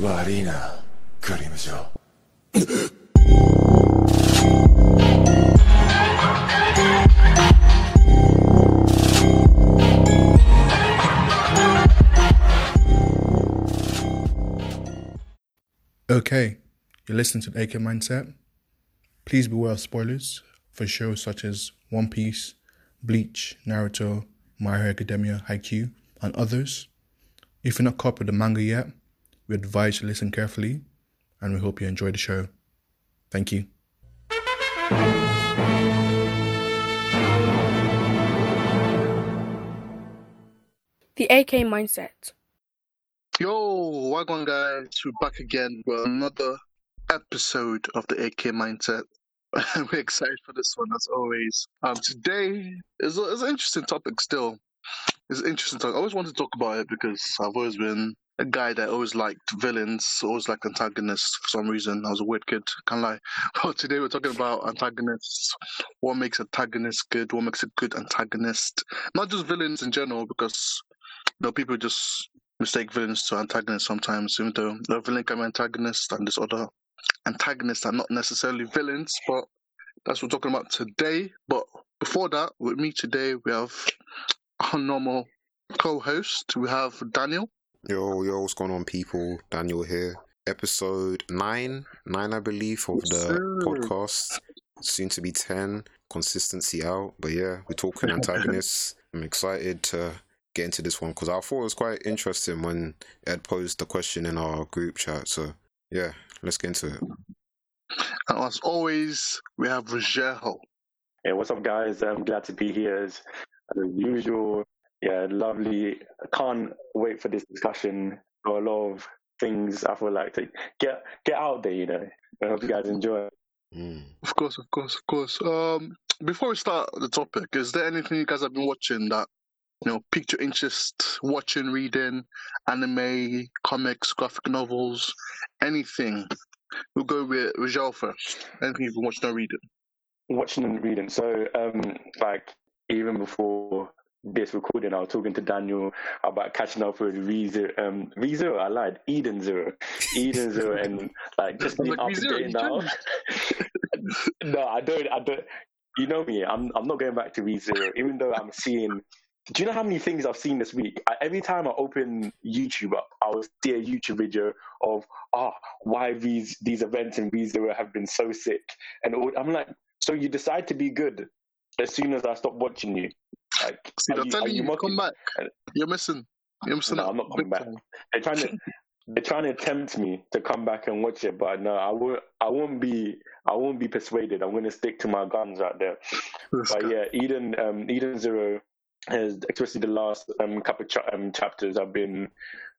悪いなクリムジョ Okay, you're listening to the AK Mindset. Please beware of spoilers for shows such as One Piece, Bleach, Naruto, My Hero Academia, Haikyuu, and others. If you're not caught with the manga yet, we advise you to listen carefully, and we hope you enjoy the show. Thank you. The AK Mindset. Yo, welcome guys. We're back again with another episode of the AK Mindset. We're excited for this one as always. Um, today is, a, is an interesting topic still. It's an interesting topic. I always wanted to talk about it because I've always been a guy that always liked villains, always liked antagonists for some reason. I was a weird kid, can't lie. But today we're talking about antagonists. What makes antagonists good? What makes a good antagonist? Not just villains in general, because you know, people just mistake villains to antagonists sometimes, even though the villain can be antagonist and this other antagonists are not necessarily villains, but that's what we're talking about today. But before that, with me today, we have our normal co-host. We have Daniel. Yo, yo, what's going on, people? Daniel here. Episode nine, nine, I believe, of the Sure. podcast. Soon to be ten. Consistency out, but yeah, we're talking antagonists. I'm excited to get into this one because I thought it was quite interesting when Ed posed the question in our group chat. So yeah, let's get into it. And as always, we have Rogelio. Hey, what's up, guys? I'm glad to be here as, as usual. Yeah, lovely. I can't wait for this discussion. Got a lot of things I feel like to get get out there. You know, I hope you guys enjoy. Mm. Of course, of course, of course. Um, before we start the topic, is there anything you guys have been watching that you know piqued your interest? Watching, reading, anime, comics, graphic novels, anything? We'll go with Rogel first. Anything you've been watching or reading? Watching and reading. So, um, like even before this recording, I was talking to Daniel about catching up with Rezero. Um, I lied. Eden Zero, Eden Zero, and like just being Like, up to date now. no, I don't. I don't. You know me. I'm. I'm not going back to ReZero, even though I'm seeing. Do you know how many things I've seen this week? I, every time I open YouTube up, I will see a YouTube video of ah why these these events in ReZero have been so sick, and all, I'm like, so you decide to be good as soon as I stop watching you. Like, See, they're you- telling are you, come back. You're missing. You're missing No, I'm not coming back. time. They're trying to they're trying to tempt me to come back and watch it, but no, I won't. I won't be. I won't be persuaded. I'm going to stick to my guns out there. This But guy. yeah, Eden, um, Eden Zero has, especially the last um, couple of cha- um, chapters, have been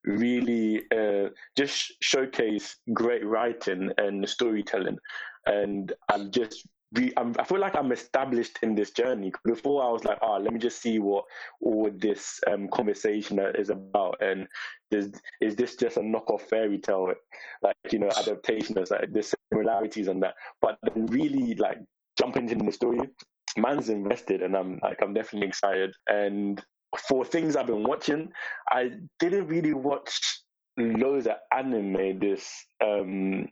really uh, just showcase great writing and storytelling, and I'm just. I'm, I feel like I'm established in this journey. Before I was like, ah, let me just see what all this um, conversation is about, and is is this just a knockoff fairy tale, like you know, adaptation? There's like there's similarities and that, but then really like jumping into the story, man's invested, and I'm like I'm definitely excited. And for things I've been watching, I didn't really watch loads of anime this um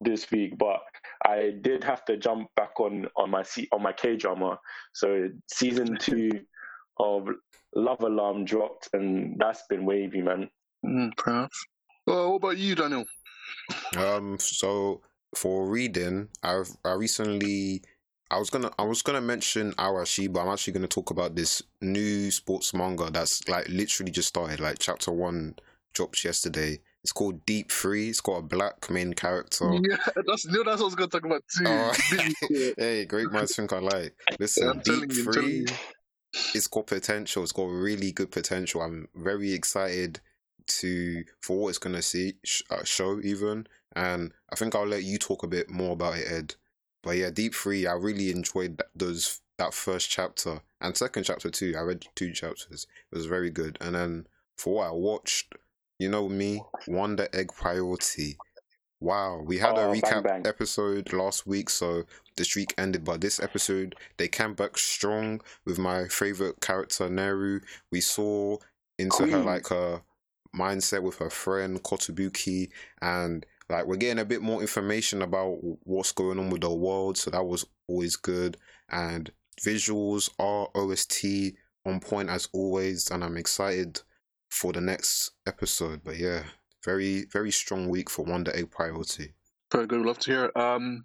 this week, but I did have to jump back on on my C- on my K drama. So season two of Love Alarm dropped, and that's been wavy, man. Mm, fair enough. Well, what about you, Daniel? Um, so for reading, I I recently I was gonna I was gonna mention Arashi, but I'm actually gonna talk about this new sports manga that's like literally just started. Like chapter one dropped yesterday. It's called Deep Three. It's got a black main character. Yeah, that's no, that's what I was gonna talk about too. Oh, hey, great minds think alike. Listen, I'm Deep you, Free, it's got potential. It's got really good potential. I'm very excited to for what it's gonna see sh- uh, show even, and I think I'll let you talk a bit more about it, Ed. But yeah, Deep Three, I really enjoyed that, those that first chapter and second chapter too. I read two chapters. It was very good, and then for what I watched, you know me, Wonder Egg Priority. Wow, we had a Oh, bang, recap bang. episode last week, so the streak ended. But this episode, they came back strong with my favorite character, Neru. We saw into her like her mindset with her friend Kotobuki, and like we're getting a bit more information about what's going on with the world. So that was always good, and visuals are OST on point as always, and I'm excited for the next episode. But yeah, very very strong week for Wonder Egg Priority. Very good. Love to hear. it. Um,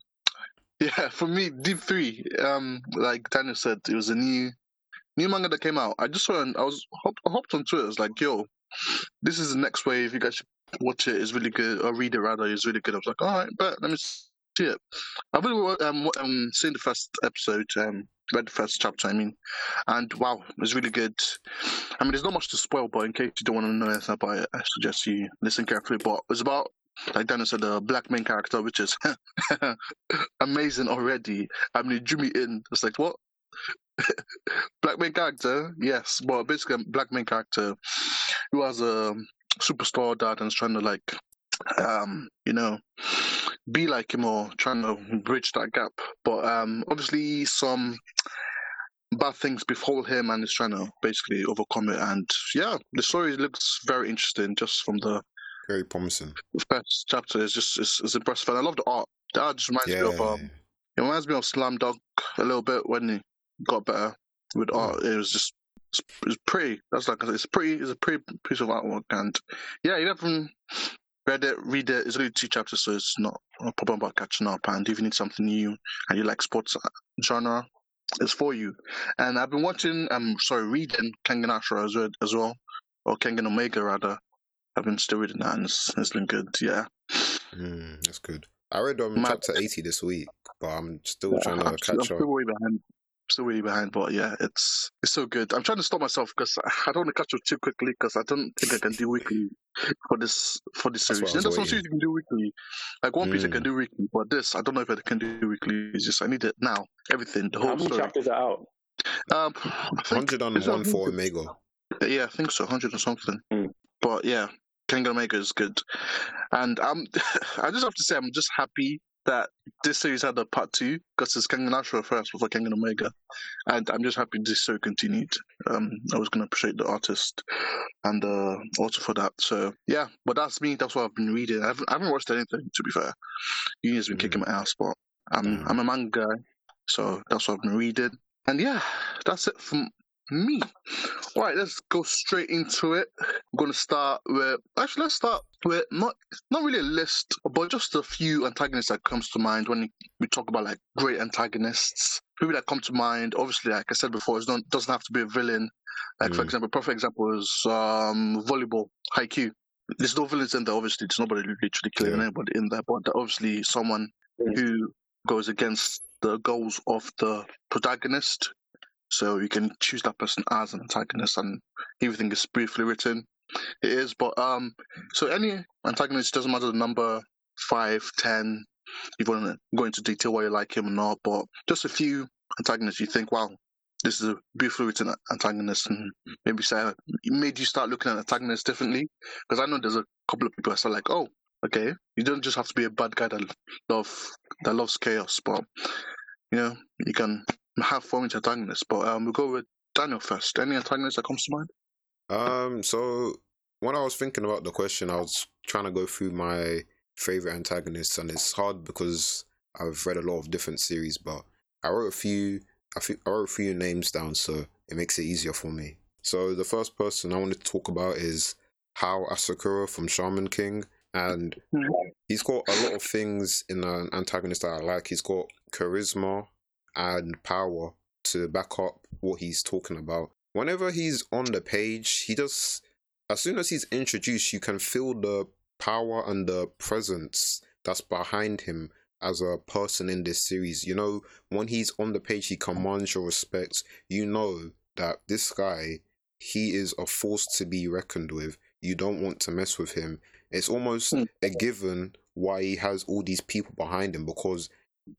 yeah, for me, Deep Three. Um, like Daniel said, it was a new new manga that came out. I just saw. And I was I hopped on Twitter. It's like, yo, this is the next wave. You guys should watch it. It's really good. Or read it rather. It's really good. I was like, all right, but let me see it. I've really um, um seen the first episode. Um, read the first chapter. I mean, and wow, it's really good. I mean, there's not much to spoil, but in case you don't want to know anything about it, I suggest you listen carefully. But it's about like Daniel said, the black main character, which is amazing already. I mean, it drew me in. It's like, what? black main character, yes, but basically, black main character who has a superstar dad and is trying to like, um, you know, be like him or trying to bridge that gap. But um, obviously, some bad things befall him and is trying to basically overcome it. And yeah, the story looks very interesting just from the Very promising. first chapter. It's just it's, it's impressive, and I love the art. The art just reminds Yeah. me of um, it reminds me of Slam Dunk a little bit when he got better with art. It was just it's, it's pretty. That's like it's pretty. It's a pretty piece of artwork, and yeah, you haven't read it, read it. It's only two chapters, so it's not a problem about catching up. And if you need something new and you like sports genre, it's for you. And I've been watching. I'm sorry, reading Kengan Ashura as well, as well, or Kengan Omega rather. I've been still reading that, and it's, it's been good. Yeah. Mm, that's good. I read um, Mad. chapter 80 this week, but I'm still Yeah, trying to I'm, catch I'm up. Still way behind. Way behind, but yeah, it's it's so good. I'm trying to stop myself because I don't want to catch up too quickly because I don't think I can do weekly for this for this series. what I there's some series you can do weekly, like One Piece I Mm. can do weekly, but this I don't know if I can do weekly. It's just I need it now. Everything, the whole How whole many story. chapters are out? Um, I think, is it 101 for 100? Omega. Yeah, I think so, hundred or something. Mm. But yeah, Kengan Omega is good, and I'm. I just have to say, I'm just happy that this series had a part two because it's Kengan Ashura first before Kengan Omega, and I'm just happy this show continued. Um, I was gonna appreciate the artist and uh, also for that. So yeah, but that's me. That's what I've been reading. I haven't, I haven't watched anything to be fair. Union's been Mm. kicking my ass, but I'm Damn. I'm a manga guy, so that's what I've been reading. And yeah, that's it from me. All right, let's go straight into it. I'm gonna start with actually let's start with not not really a list, but just a few antagonists that comes to mind when we talk about like great antagonists. People that come to mind, obviously, like I said before, it not doesn't have to be a villain. Like for Mm. example, perfect example is um volleyball, Haikyuu. There's no villains in there, obviously. There's nobody literally killing Yeah. anybody in there, but obviously someone Mm. who goes against the goals of the protagonist. So you can choose that person as an antagonist, and everything is briefly written. It is, but um, so any antagonist doesn't matter the number five, ten. You want to go into detail why you like him or not, but just a few antagonists you think, wow, this is a beautifully written antagonist, and maybe say it made you start looking at antagonists differently. Because I know there's a couple of people that are like, oh, okay, you don't just have to be a bad guy that love that loves chaos, but you know you can have with antagonists. But um, we'll go with Daniel first. Any antagonist that comes to mind? Um, so when I was thinking about the question, I was trying to go through my favorite antagonists, and it's hard because I've read a lot of different series, but I wrote a few. I, wrote a few names down, so it makes it easier for me. So the first person I wanted to talk about is Hao Asakura from Shaman King, and Mhm. he's got a lot of things in an antagonist that I like. He's got charisma and power to back up what he's talking about. Whenever he's on the page, he just as soon as he's introduced, you can feel the power and the presence that's behind him as a person in this series. You know, when he's on the page, he commands your respect. You know that this guy, he is a force to be reckoned with. You don't want to mess with him. It's almost Hmm. a given why he has all these people behind him because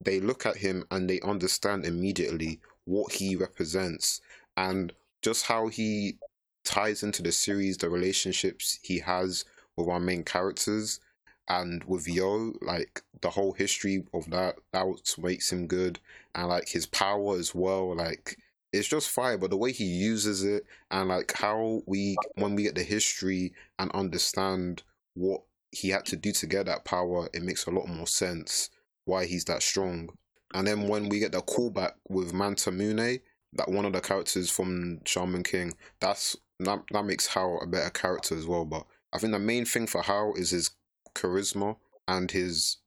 they look at him and they understand immediately what he represents and just how he ties into the series, the relationships he has with our main characters and with Yo, like the whole history of that, that makes him good, and like his power as well. Like it's just fire. But the way he uses it and like how we when we get the history and understand what he had to do to get that power, it makes a lot more sense why he's that strong. And then when we get the callback with Matamune, that one of the characters from Shaman King, that's that, that makes Hao a better character as well. But I think the main thing for Hao is his charisma and his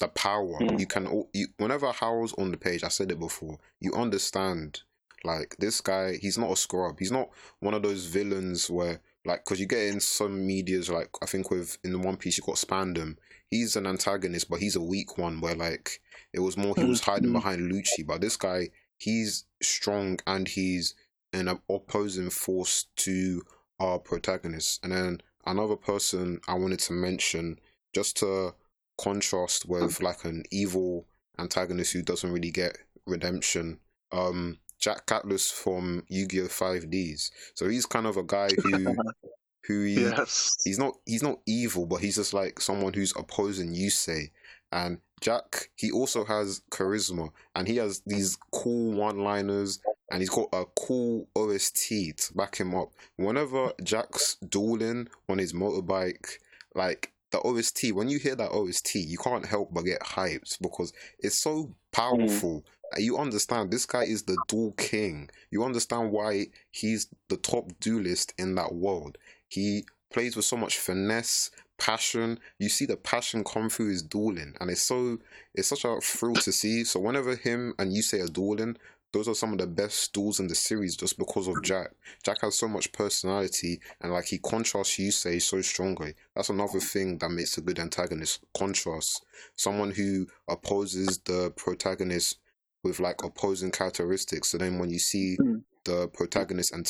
the power. Mm. You can you whenever Hao's on the page, I said it before. You understand like this guy. He's not a scrub. He's not one of those villains where like because you get in some media's like I think with in the One Piece you got Spandam. He's an antagonist, but he's a weak one. Where like it was more he was hiding Mhm. behind Lucci, but this guy he's strong and he's an opposing force to our protagonist. And then another person I wanted to mention just to contrast with like an evil antagonist who doesn't really get redemption. Um, Jack Atlas from Yu-Gi-Oh! 5Ds. So he's kind of a guy who who he, Yes. he's not he's not evil, but he's just like someone who's opposing Yusei. And Jack, he also has charisma, and he has these cool one-liners, and he's got a cool OST to back him up. Whenever Jack's dueling on his motorbike, like the OST, when you hear that OST, you can't help but get hyped because it's so powerful. You understand this guy is the duel king. You understand why he's the top duelist in that world. He plays with so much finesse, passion. You see the passion come through his dueling, and it's so it's such a thrill to see. So whenever him and Yusei are dueling, those are some of the best duels in the series just because of Jack. Jack has so much personality, and like he contrasts Yusei so strongly. That's another thing that makes a good antagonist. Contrast. Someone who opposes the protagonist with like opposing characteristics. So then when you see Mm. the protagonist and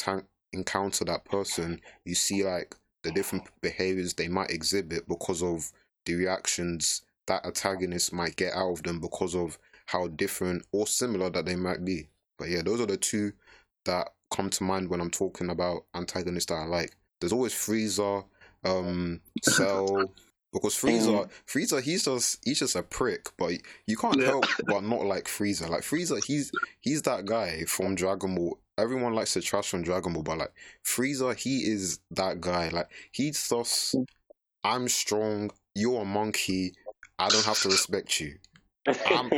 encounter that person, you see like the different behaviors they might exhibit because of the reactions that antagonist might get out of them because of how different or similar that they might be. But yeah, those are the two that come to mind when I'm talking about antagonists that I like. There's always Frieza, um, Cell, because Frieza, Freezer, he's just he's just a prick, but you can't Yeah. help but not like Frieza. Like Frieza, he's he's that guy from Dragon Ball. Everyone likes to trash on Dragon Ball, but like Frieza, he is that guy. Like he's just, I'm strong. You're a monkey. I don't have to respect you, I'm-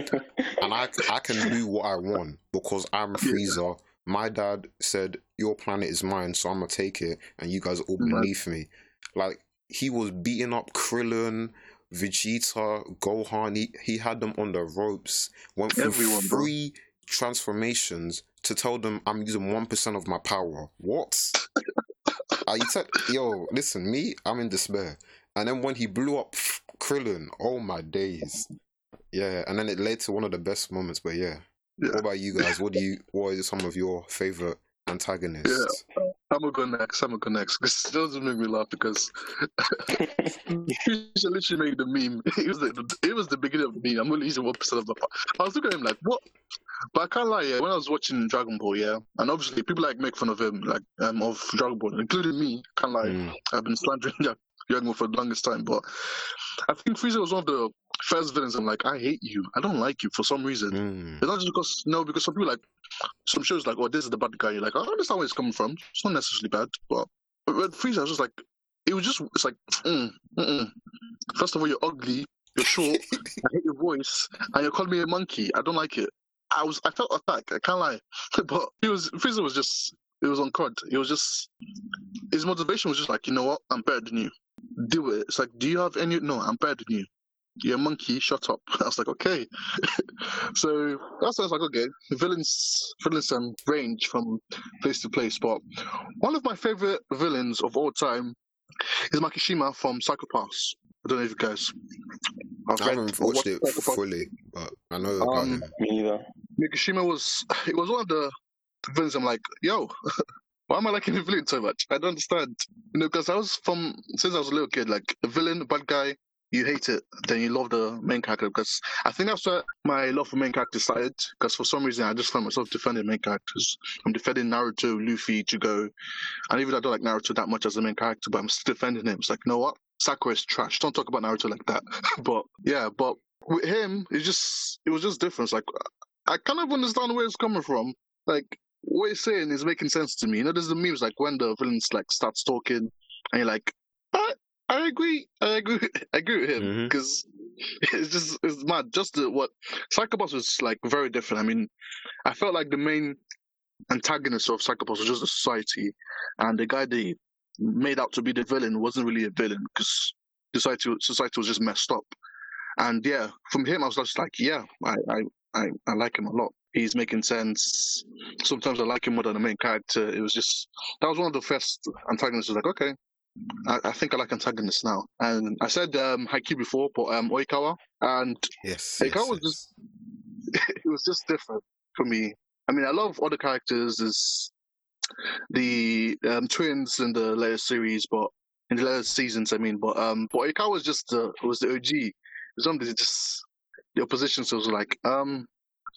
and I I can do what I want because I'm Frieza. My dad said your planet is mine, so I'm gonna take it, and you guys are all beneath me. Like he was beating up Krillin, Vegeta, Gohan. He, he had them on the ropes. Went through Everyone, bro. Transformations to tell them I'm using one percent of my power. What? Are you te- yo? Listen, me, I'm in despair. And then when he blew up Krillin, oh my days. Yeah, and then it led to one of the best moments. But yeah, Yeah. what about you guys? What do you? What are some of your favorite antagonists? I'm gonna go next. I'm gonna go next because it doesn't make me laugh because you should literally make the meme. It was the it was the beginning of the meme. I'm only using one percent of the. part. I was looking at him like what, but I can't lie. Yeah, when I was watching Dragon Ball, yeah, and obviously people like make fun of him, like um of Dragon Ball, including me. Can't lie. Mm, I've been slandering Dra- Dragon Ball for the longest time, but I think Frieza was one of the first villains. I'm like, I hate you. I don't like you for some reason. mm, It's not just because no, because some people like some shows like, oh, this is the bad guy. You're like, I understand where it's coming from. It's not necessarily bad, but Frieza, I was just like, it was just it's like, mm, mm-mm. first of all, you're ugly, you're short, I hate your voice, and you're calling me a monkey. I don't like it. I was, I felt attacked. I can't lie, but he was Frieza was just, it was on crud. It was just his motivation was just like, you know what, I'm better than you. Do it. It's like, do you have any? No, I'm better than you. You're a monkey. Shut up. I was like, okay. so that sounds I was like, okay. Villains, villains, um, range from place to place. But one of my favorite villains of all time is Makishima from Psycho-Pass. I don't know if you guys have I read haven't or watched it Psycho-Pass. fully, but I know about Um, him. Me neither. Makishima was it was one of the villains I'm like, yo, why am I liking the villain so much? I don't understand. You know, because I was from since I was a little kid, like a villain, the bad guy, you hate it, then you love the main character. Because I think that's where my love for main character started. Because for some reason I just found myself defending main characters. I'm defending Naruto, Luffy, Ichigo, and even though I don't like Naruto that much as a main character, but I'm still defending him. It's like, you know what? Sakura is trash. Don't talk about Naruto like that. but yeah, but with him, it's just it was just different. It's like I kind of understand where it's coming from. Like what you're saying is making sense to me. You know, there's the memes like when the villains like starts talking, and you're like, I, I agree, I agree, I agree with him mm-hmm. because it's just it's mad. Just the, what Psycho-Pass was like very different. I mean, I felt like the main antagonist of Psycho-Pass was just the society, and the guy they made out to be the villain wasn't really a villain because society society was just messed up. And yeah, from him I was just like, yeah, I I I, I like him a lot. He's making sense. Sometimes I like him more than the main character. It was just that was one of the first antagonists. I was like, okay, I, I think I like antagonists now. And I said um Haikyuu before, but um Oikawa, and Yes. I yes, was yes. just- it was just different for me. I mean, I love other characters. There's the um, twins in the later series, but in the later seasons, I mean, but um, but Oikawa was just the was the OG. It was somebody just the opposition. So was like, um,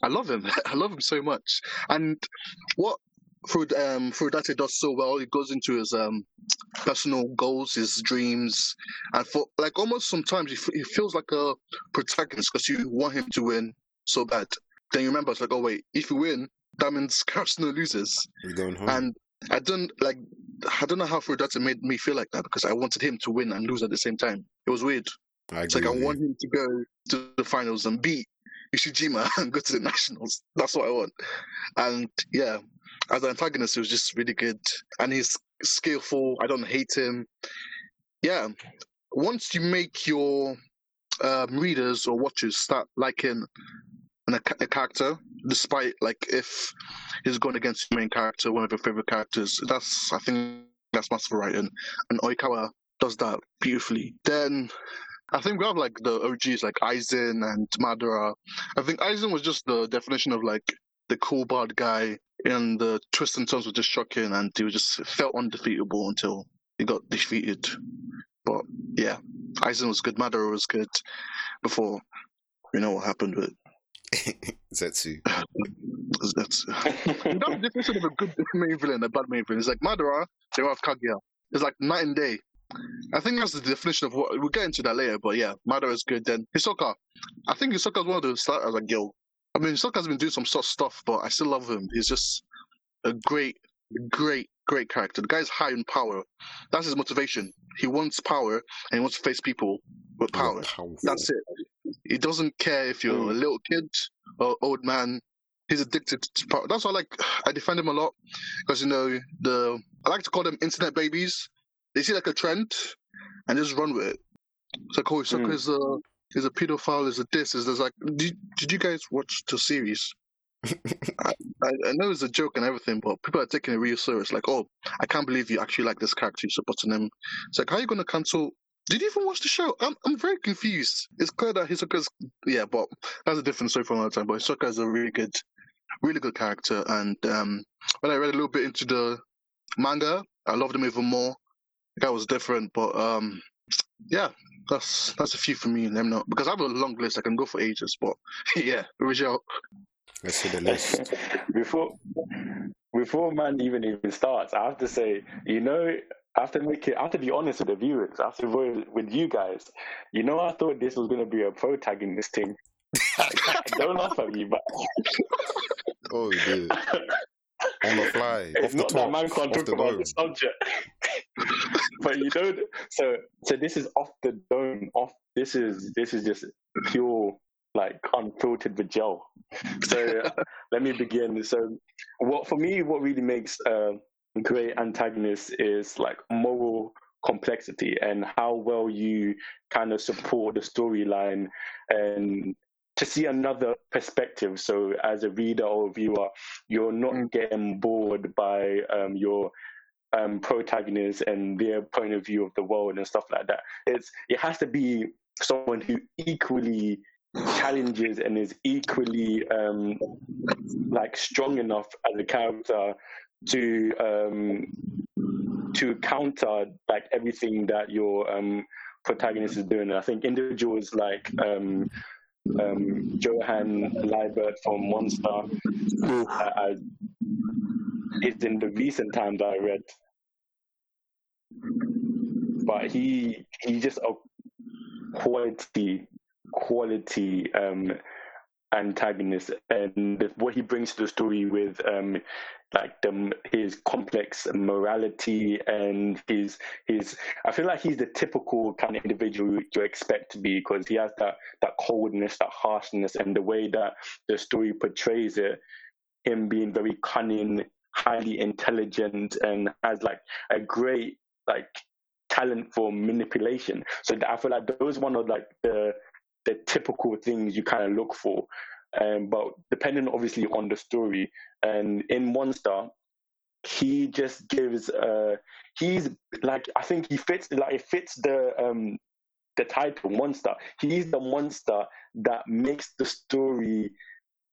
I love him. I love him so much. And what Furud um Furudate does so well, he goes into his um personal goals, his dreams, and for like almost sometimes he, f- he feels like a protagonist because you want him to win so bad. Then you remember it's like, oh wait, if you win, that means Karasuno loses. We're going home. And I don't like I don't know how Furudate made me feel like that because I wanted him to win and lose at the same time. It was weird. I It's like I want him to go to the finals and beat Ushijima and go to the nationals. That's what I want. And yeah, as an antagonist, he was just really good. And he's skillful. I don't hate him. Yeah. Once you make your um, readers or watchers start liking an, a, character, despite like if he's going against your main character, one of your favorite characters, that's I think that's massive writing. And Oikawa does that beautifully. Then I think we have like the OGs like Aizen and Madara. I think Aizen was just the definition of like the cool bad guy, and the twists and turns were just shocking, and he was just felt undefeatable until he got defeated. But yeah, Aizen was good. Madara was good before we know what happened with Zetsu. that's that's the definition of a good main villain, a bad main villain. It's like Madara, they have Kaguya. It's like night and day. I think that's the definition of what we'll get into that later. But yeah, Madara is good. Then Hisoka, I think Hisoka is one of the starters like yo. I mean, Hisoka's been doing some sort of stuff, but I still love him. He's just a great, great, great character. The guy's high in power. That's his motivation. He wants power and he wants to face people with power. That's it. He doesn't care if you're a little kid or old man. He's addicted to power. That's why I like. I defend him a lot because you know the. I like to call them internet babies. They see like a trend and just run with it. So like, oh, Sokka Mm. is a is a pedophile. Is a this. Is there's like. Did, did you guys watch the series? I, I know it's a joke and everything, but people are taking it real serious. Like, oh, I can't believe you actually like this character. You're supporting him. It's like, how are you going to cancel? Did you even watch the show? I'm I'm very confused. It's clear that Hisoka's yeah, but that's a different story for another time. But Hisoka is a really good, really good character. And um, when I read a little bit into the manga, I loved him even more. The guy was different, but um, yeah, that's that's a few for me. Let me know because I have a long list. I can go for ages, but yeah, Rachel. Let's see the list. before before man even even starts, I have to say, you know, I have to make it. I have to be honest with the viewers. I have to be with you guys. You know, I thought this was going to be a protagonist thing. Don't laugh at me, but Oh, dude. On the fly. it's not top. that man can't talk the about the subject. but you know, so so this is off the dome. Off. This is this is just pure like unfiltered with gel. So let me begin. So what for me, what really makes a great antagonist is like moral complexity and how well you kind of support the storyline and to see another perspective. So as a reader or viewer, you're not Mm. getting bored by um, your um, protagonist and their point of view of the world and stuff like that. It's it has to be someone who equally challenges and is equally um, like strong enough as a character to um, to counter like everything that your um, protagonist is doing. And I think individuals like um, um, Johan Liebert from Monster uh, uh, is in the recent times I read, but he he just a quality quality um, antagonist and what he brings to the story with um like the, his complex morality and his his I feel like he's the typical kind of individual you expect to be because he has that that coldness, that harshness, and the way that the story portrays it, him being very cunning, highly intelligent, and has like a great like talent for manipulation. So I feel like those one of like the the typical things you kind of look for. Um, but depending obviously on the story, and in Monster, he just gives. Uh, he's like I think he fits like it fits the um the title monster. He's the monster that makes the story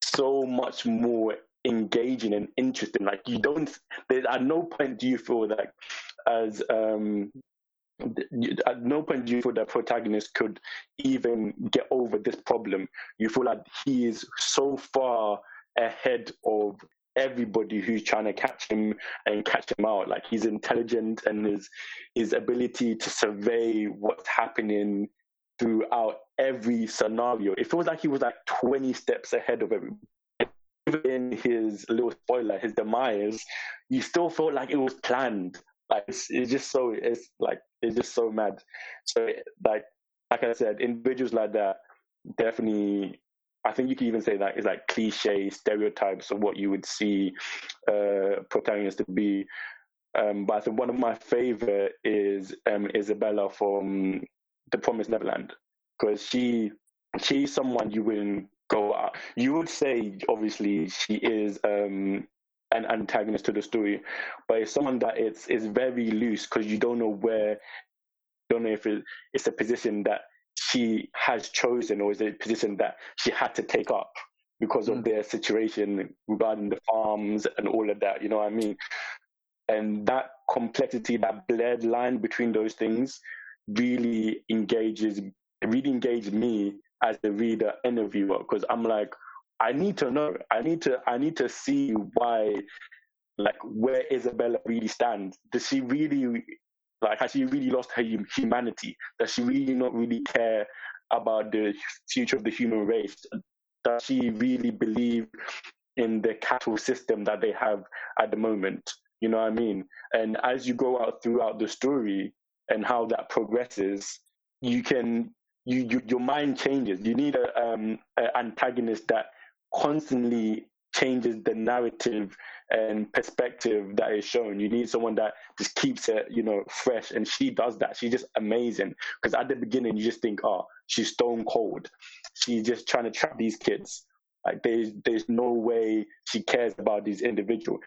so much more engaging and interesting. Like you don't. there, At no point do you feel like as um at uh, no point do you feel that protagonist could even get over this problem. You feel like he is so far ahead of everybody who's trying to catch him and catch him out. Like he's intelligent and his his ability to survey what's happening throughout every scenario. It feels like he was like 20 steps ahead of everybody. Even his little spoiler, his demise, you still felt like it was planned. Like it's, it's just so it's like it's just so mad. So like like I said, individuals like that definitely. I think you could even say that is like cliche stereotypes of what you would see uh, protagonists to be. Um, but I think one of my favorite is um, Isabella from The Promised Neverland because she she's someone you wouldn't go out. You would say obviously she is um, an antagonist to the story, but it's someone that it's is very loose because you don't know where, you don't know if it, it's a position that she has chosen or is it a position that she had to take up because of mm. their situation regarding the farms and all of that. You know what I mean? And that complexity, that blurred line between those things, really engages, really engaged me as the reader and the viewer because I'm like, I need to know. I need to. I need to see why, like, where Isabella really stands. Does she really, like, has she really lost her humanity? Does she really not really care about the future of the human race? Does she really believe in the cattle system that they have at the moment? You know what I mean? And as you go out throughout the story and how that progresses, you can you, you your mind changes. You need a um an antagonist that constantly changes the narrative and perspective that is shown. You need someone that just keeps it, you know, fresh. And she does that. She's just amazing. Because at the beginning, you just think, oh, she's stone cold. She's just trying to trap these kids. Like there's there's no way she cares about these individual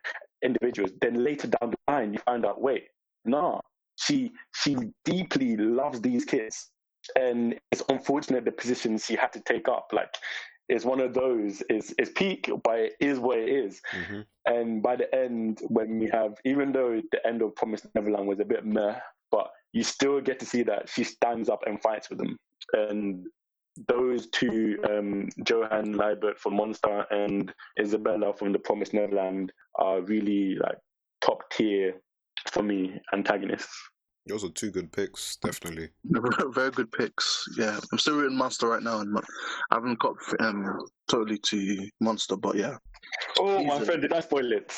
individuals. Then later down the line, you find out, wait, no, she she deeply loves these kids. And it's unfortunate the position she had to take up. Like is one of those is is peak, but it is what it is. Mm-hmm. And by the end, when we have, even though the end of Promised Neverland was a bit meh, but you still get to see that she stands up and fights for them. And those two, um, Johan Liebert from Monster and Isabella from The Promised Neverland, are really like top tier for me antagonists. Those are two good picks, definitely. Very good picks. Yeah, I'm still reading Monster right now, and I haven't got um, totally to Monster, but yeah. Oh, He's my a... friend, did I spoil it?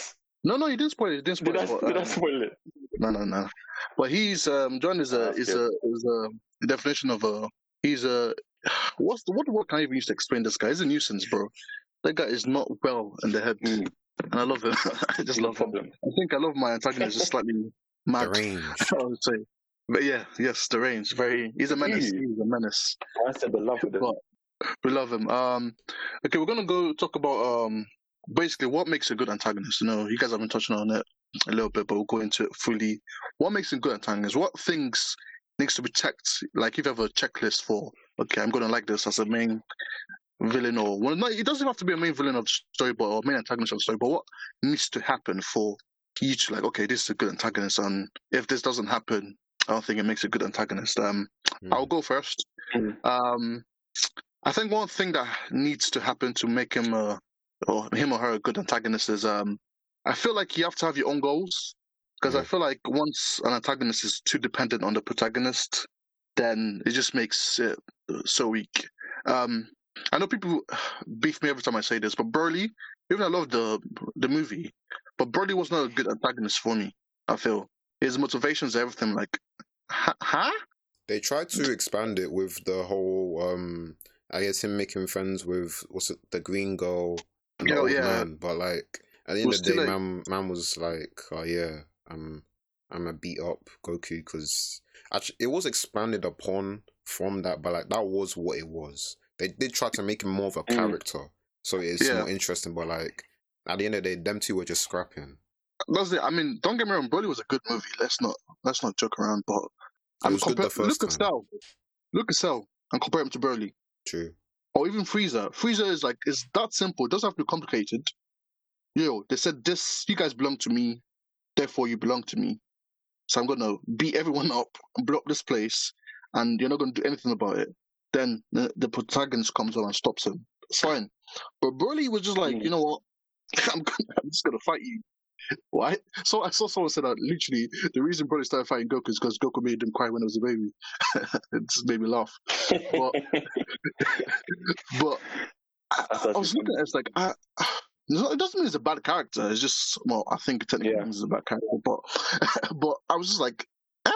No, no, you didn't spoil it. You didn't spoil did it. I, but, did I spoil it? No, no, no. But he's um, John is a is a is a definition of a he's a what's the what word can I even use to explain this guy? He's a nuisance, bro. That guy is not well in the head, mm. and I love him. I just no love problem. him. I think I love my antagonist just slightly mad. Deranged. I would say. But yeah, yes, the range. Very he's a menace. He's a menace. I said we love him. We love him. Um okay, we're gonna go talk about um basically what makes a good antagonist. You know, you guys have been touching on it a little bit, but we'll go into it fully. What makes a good antagonist? What things needs to be checked? Like if you have a checklist for okay, I'm gonna like this as a main villain or well no it doesn't have to be a main villain of the story but or main antagonist of the story, but what needs to happen for you to like, okay, this is a good antagonist, and if this doesn't happen, I don't think it makes a good antagonist. Um, mm. I'll go first. Mm. Um, I think one thing that needs to happen to make him a, or him or her a good antagonist is um, I feel like you have to have your own goals because mm. I feel like once an antagonist is too dependent on the protagonist, then it just makes it so weak. Um, I know people beef me every time I say this, but Broly, even I love the the movie, but Broly was not a good antagonist for me. I feel his motivations, everything, like, huh? huh? They tried to expand it with the whole, um, I guess him making friends with what's it, the green girl and the Girl, old yeah. man. But like at the end of the day, like- man, man was like, "Oh yeah, I'm, I'm a beat up Goku." Because actually, it was expanded upon from that, but like that was what it was. They did try to make him more of a Mm. character, so it's Yeah. more interesting. But like at the end of the day, them two were just scrapping. That's it. I mean, don't get me wrong, Broly was a good movie. Let's not let's not joke around. But I'm was good the compar- first look at time. Cell, look at Cell, and compare him to Broly, True. or even Frieza. Frieza is like it's that simple. It doesn't have to be complicated. Yo, they said this. You guys belong to me, therefore you belong to me. So I'm gonna beat everyone up and blow up this place, and you're not gonna do anything about it. Then the, the protagonist comes on and stops him. It's fine. But Broly was just like, Mm. you know what? I'm, gonna, I'm just gonna fight you. Why? So I saw someone said that literally the reason Broly started fighting Goku is because Goku made him cry when he was a baby. it just made me laugh. But- But I, I was looking at it, it's like I, it doesn't mean he's a bad character. It's just well, I think technically Yeah. he's a bad character, but but I was just like, eh,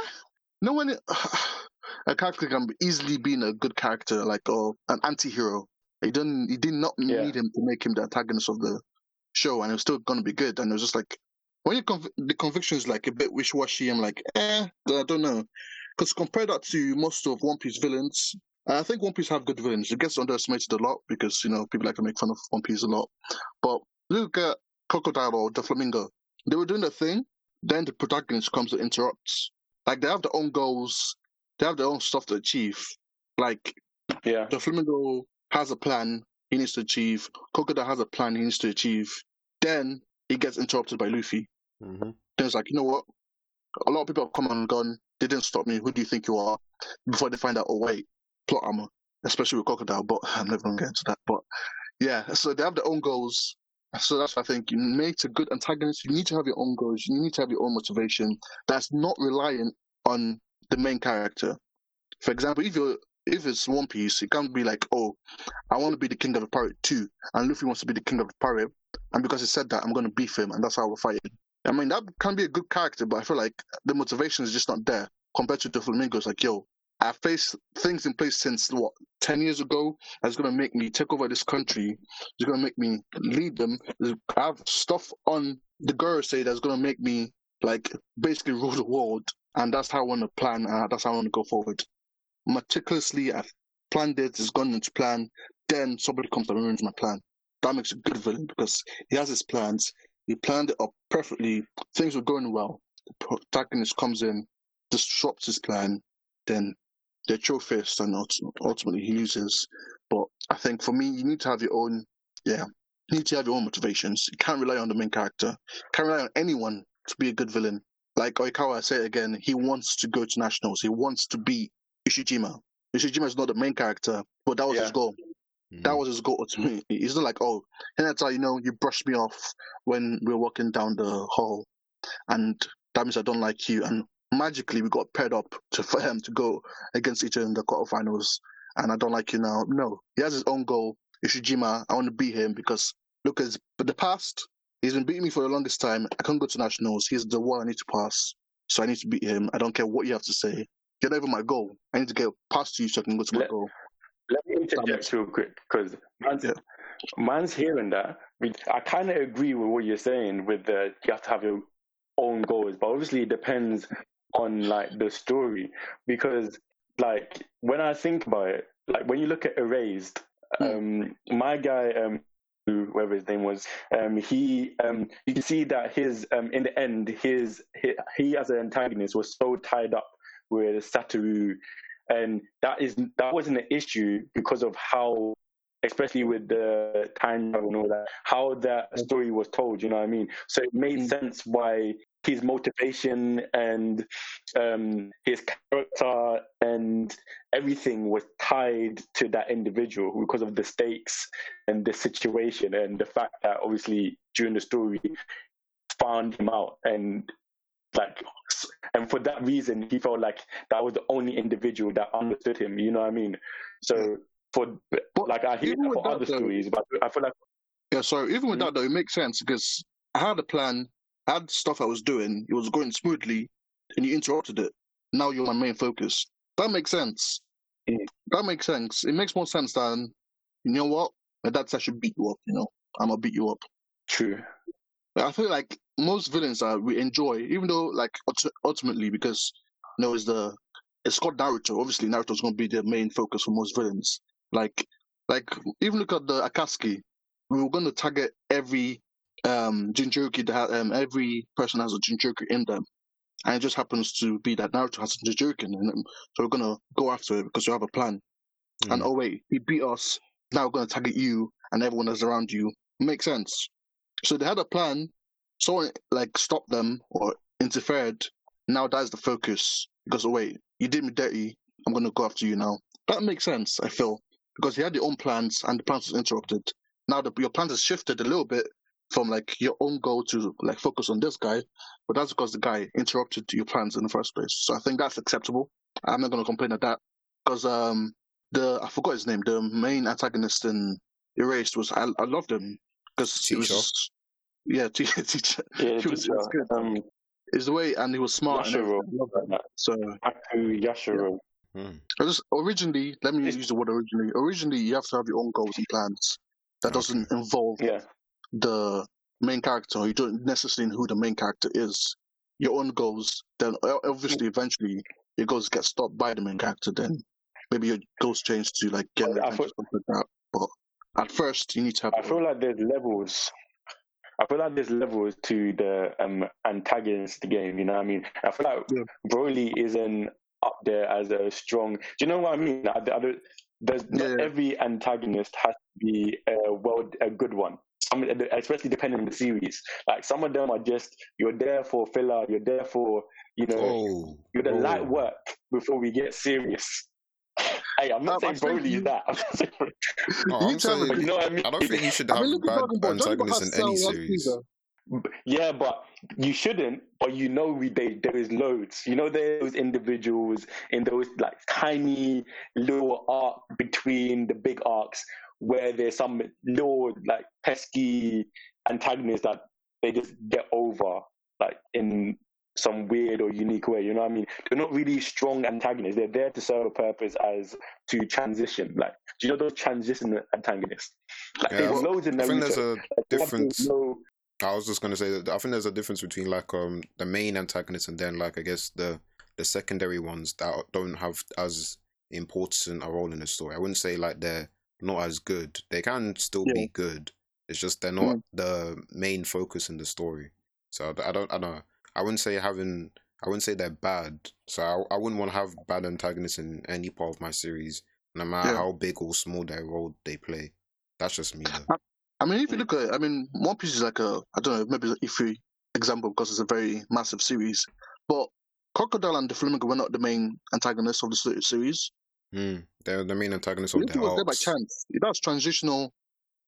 no one a character can easily be a good character, like or an anti-hero. He didn't he did not Yeah. need him to make him the antagonist of the show, and it was still gonna be good. And it was just like when you conv- the conviction is like a bit wishy-washy. I'm like, eh, I don't know, because compare that to most of One Piece villains. I think One Piece have good villains. It gets underestimated a lot because you know people like to make fun of One Piece a lot. But look at Crocodile or Doflamingo. They were doing their thing. Then the protagonist comes and interrupts. Like they have their own goals. They have their own stuff to achieve. Like yeah. Doflamingo has a plan he needs to achieve. Crocodile has a plan he needs to achieve. Then he gets interrupted by Luffy. hmm Then it's like, you know what? A lot of people have come and gone. They didn't stop me. Who do you think you are? Before they find out, oh wait, plot armor, especially with Crocodile. But I'm never gonna get into that. But yeah, so they have their own goals. So that's I think you make a good antagonist. You need to have your own goals. You need to have your own motivation. That's not reliant on the main character. For example, if you're if it's One Piece, it can't be like, oh, I want to be the king of the pirate too, and Luffy wants to be the king of the pirate, and because he said that, I'm going to beef him, and that's how we're fighting. I mean, that can be a good character, but I feel like the motivation is just not there compared to Doflamingo's. Like, yo, I faced things in place since what ten years ago that's gonna make me take over this country. It's gonna make me lead them. I have stuff on the Gorosei that's gonna make me like basically rule the world, and that's how I want to plan. And that's how I want to go forward. Meticulously, I've planned it. It's gone into plan. Then somebody comes and ruins my plan. That makes a good villain because he has his plans. He planned it up perfectly. Things were going well. The protagonist comes in, disrupts his plan, then they're throw fist and ult- ultimately he loses. But I think for me, you need to have your own, yeah, you need to have your own motivations. You can't rely on the main character. can't rely on anyone to be a good villain. Like Oikawa, it again, he wants to go to nationals. He wants to beat Ushijima. Ushijima is not the main character, but that was his Yeah. goal. Hmm. That was his goal ultimately. He's not like, oh, Hinata, you know, you brushed me off when we were walking down the hall, and that means I don't like you. And magically, we got paired up to for him to go against each other in the quarterfinals, and I don't like you now. No, he has his own goal. Ushijima, I want to beat him because look at his, the past. He's been beating me for the longest time. I can't go to nationals. He's the one I need to pass, so I need to beat him. I don't care what you have to say. Not even my goal. I need to get past you so I can go to my Let- goal. Let me interject real quick because man's, Yeah. man's hearing that. I kind of agree with what you're saying with the you have to have your own goals, but obviously it depends on like the story because like when I think about it, like when you look at Erased, um, my guy, um, whoever his name was, um, he, um, you can see that his, um, in the end, his, he, he as an antagonist was so tied up with Satoru. And that is that wasn't an issue because of how especially with the time travel and all that how that story was told you know what i mean? So it made Mm. sense why his motivation and um, his character and everything was tied to that individual because of the stakes and the situation and the fact that obviously during the story found him out and like and for that reason he felt like that was the only individual that understood him you know what i mean so for like I hear for other though- stories, but I feel like Yeah, so even with Mhm. that though, it makes sense because I had a plan, I had stuff I was doing, it was going smoothly, and you interrupted it. Now you're my main focus. That makes sense. Mhm. That makes sense. It makes more sense than, you know what, my dad said I should beat you up. You know, I'm gonna beat you up. true. But I feel like most villains that we enjoy, even though like ulti- ultimately because you know it's the it's called Naruto. Obviously, Naruto's going to be the main focus for most villains. Like like even look at the Akatsuki. We were going to target every um Jinchuriki that ha- um every person has a Jinchuriki in them, and it just happens to be that Naruto has a Jinchuriki in them. So we're gonna go after it because we have a plan. And Mm. oh wait, he beat us. Now we're gonna target you and everyone that's around you. Makes sense. So they had a plan. Someone like stopped them or interfered. Now that's the focus. Because oh wait, you did me dirty. I'm gonna go after you now. That makes sense. I feel because he had their own plans and the plans was interrupted. Now the, your plans has shifted a little bit from like your own goal to like focus on this guy, but that's because the guy interrupted your plans in the first place. So I think that's acceptable. I'm not gonna complain at that because um the I forgot his name. The main antagonist in Erased was I, I loved him because he was yeah teacher teacher. Yeah, He was- teacher. was good. Um, Is the way and he was smart. Yashiro. I love that. So Gaku Yashiro. Mm. I just originally let me It's- use the word originally. Originally, you have to have your own goals and plans. That doesn't involve Yeah, the main character. You don't necessarily know who the main character is. Your own goals. Then obviously, eventually, your goals get stopped by the main character. Then maybe your goals change to like get Well, I revenge thought- something like that. But at first, you need to have. I feel like there's levels. I feel like there's levels to the um antagonist game. You know what I mean? I feel like Yeah. Broly isn't up there as a strong. Do you know what I mean? I, I don't, there's not Yeah. every antagonist has to be a well a good one. I mean, especially depending on the series. Like some of them are just you're there for filler. You're there for you know Oh, you're the oh. light work before we get serious. Hey, I'm not Um, saying think Broly you- is that. I'm not saying Broly- You I'm need to have a saying, you know what I mean? I don't think you should I have mean, bad Dragon Ball. Dragon Ball antagonists in any series. Yeah, but you shouldn't. But you know, we they, there is loads. You know, there's individuals in those like tiny little arc between the big arcs where there's some little like pesky antagonists that they just get over like in some weird or unique way. You know what I mean? They're not really strong antagonists. They're there to serve a purpose as to transition. Like, do you know those transition antagonists? Like, Yeah, there's I- loads in I think there's a Like, difference. I was just gonna say that I think there's a difference between like um the main antagonist and then like I guess the the secondary ones that don't have as important a role in the story. I wouldn't say like they're not as good. They can still be good. It's just they're not Mm. the main focus in the story. So I don't I don't know. I wouldn't say having I wouldn't say they're bad. So I, I wouldn't want to have bad antagonists in any part of my series, no matter Yeah. how big or small their role they play. That's just me though. I mean, if you look at it, I mean, One Piece is like a, I don't know, maybe if you example because it's a very massive series. But Crocodile and Doflamingo were not the main antagonists of the series. Mm. They're the main antagonists of Luffy their was there by chance. That's transitional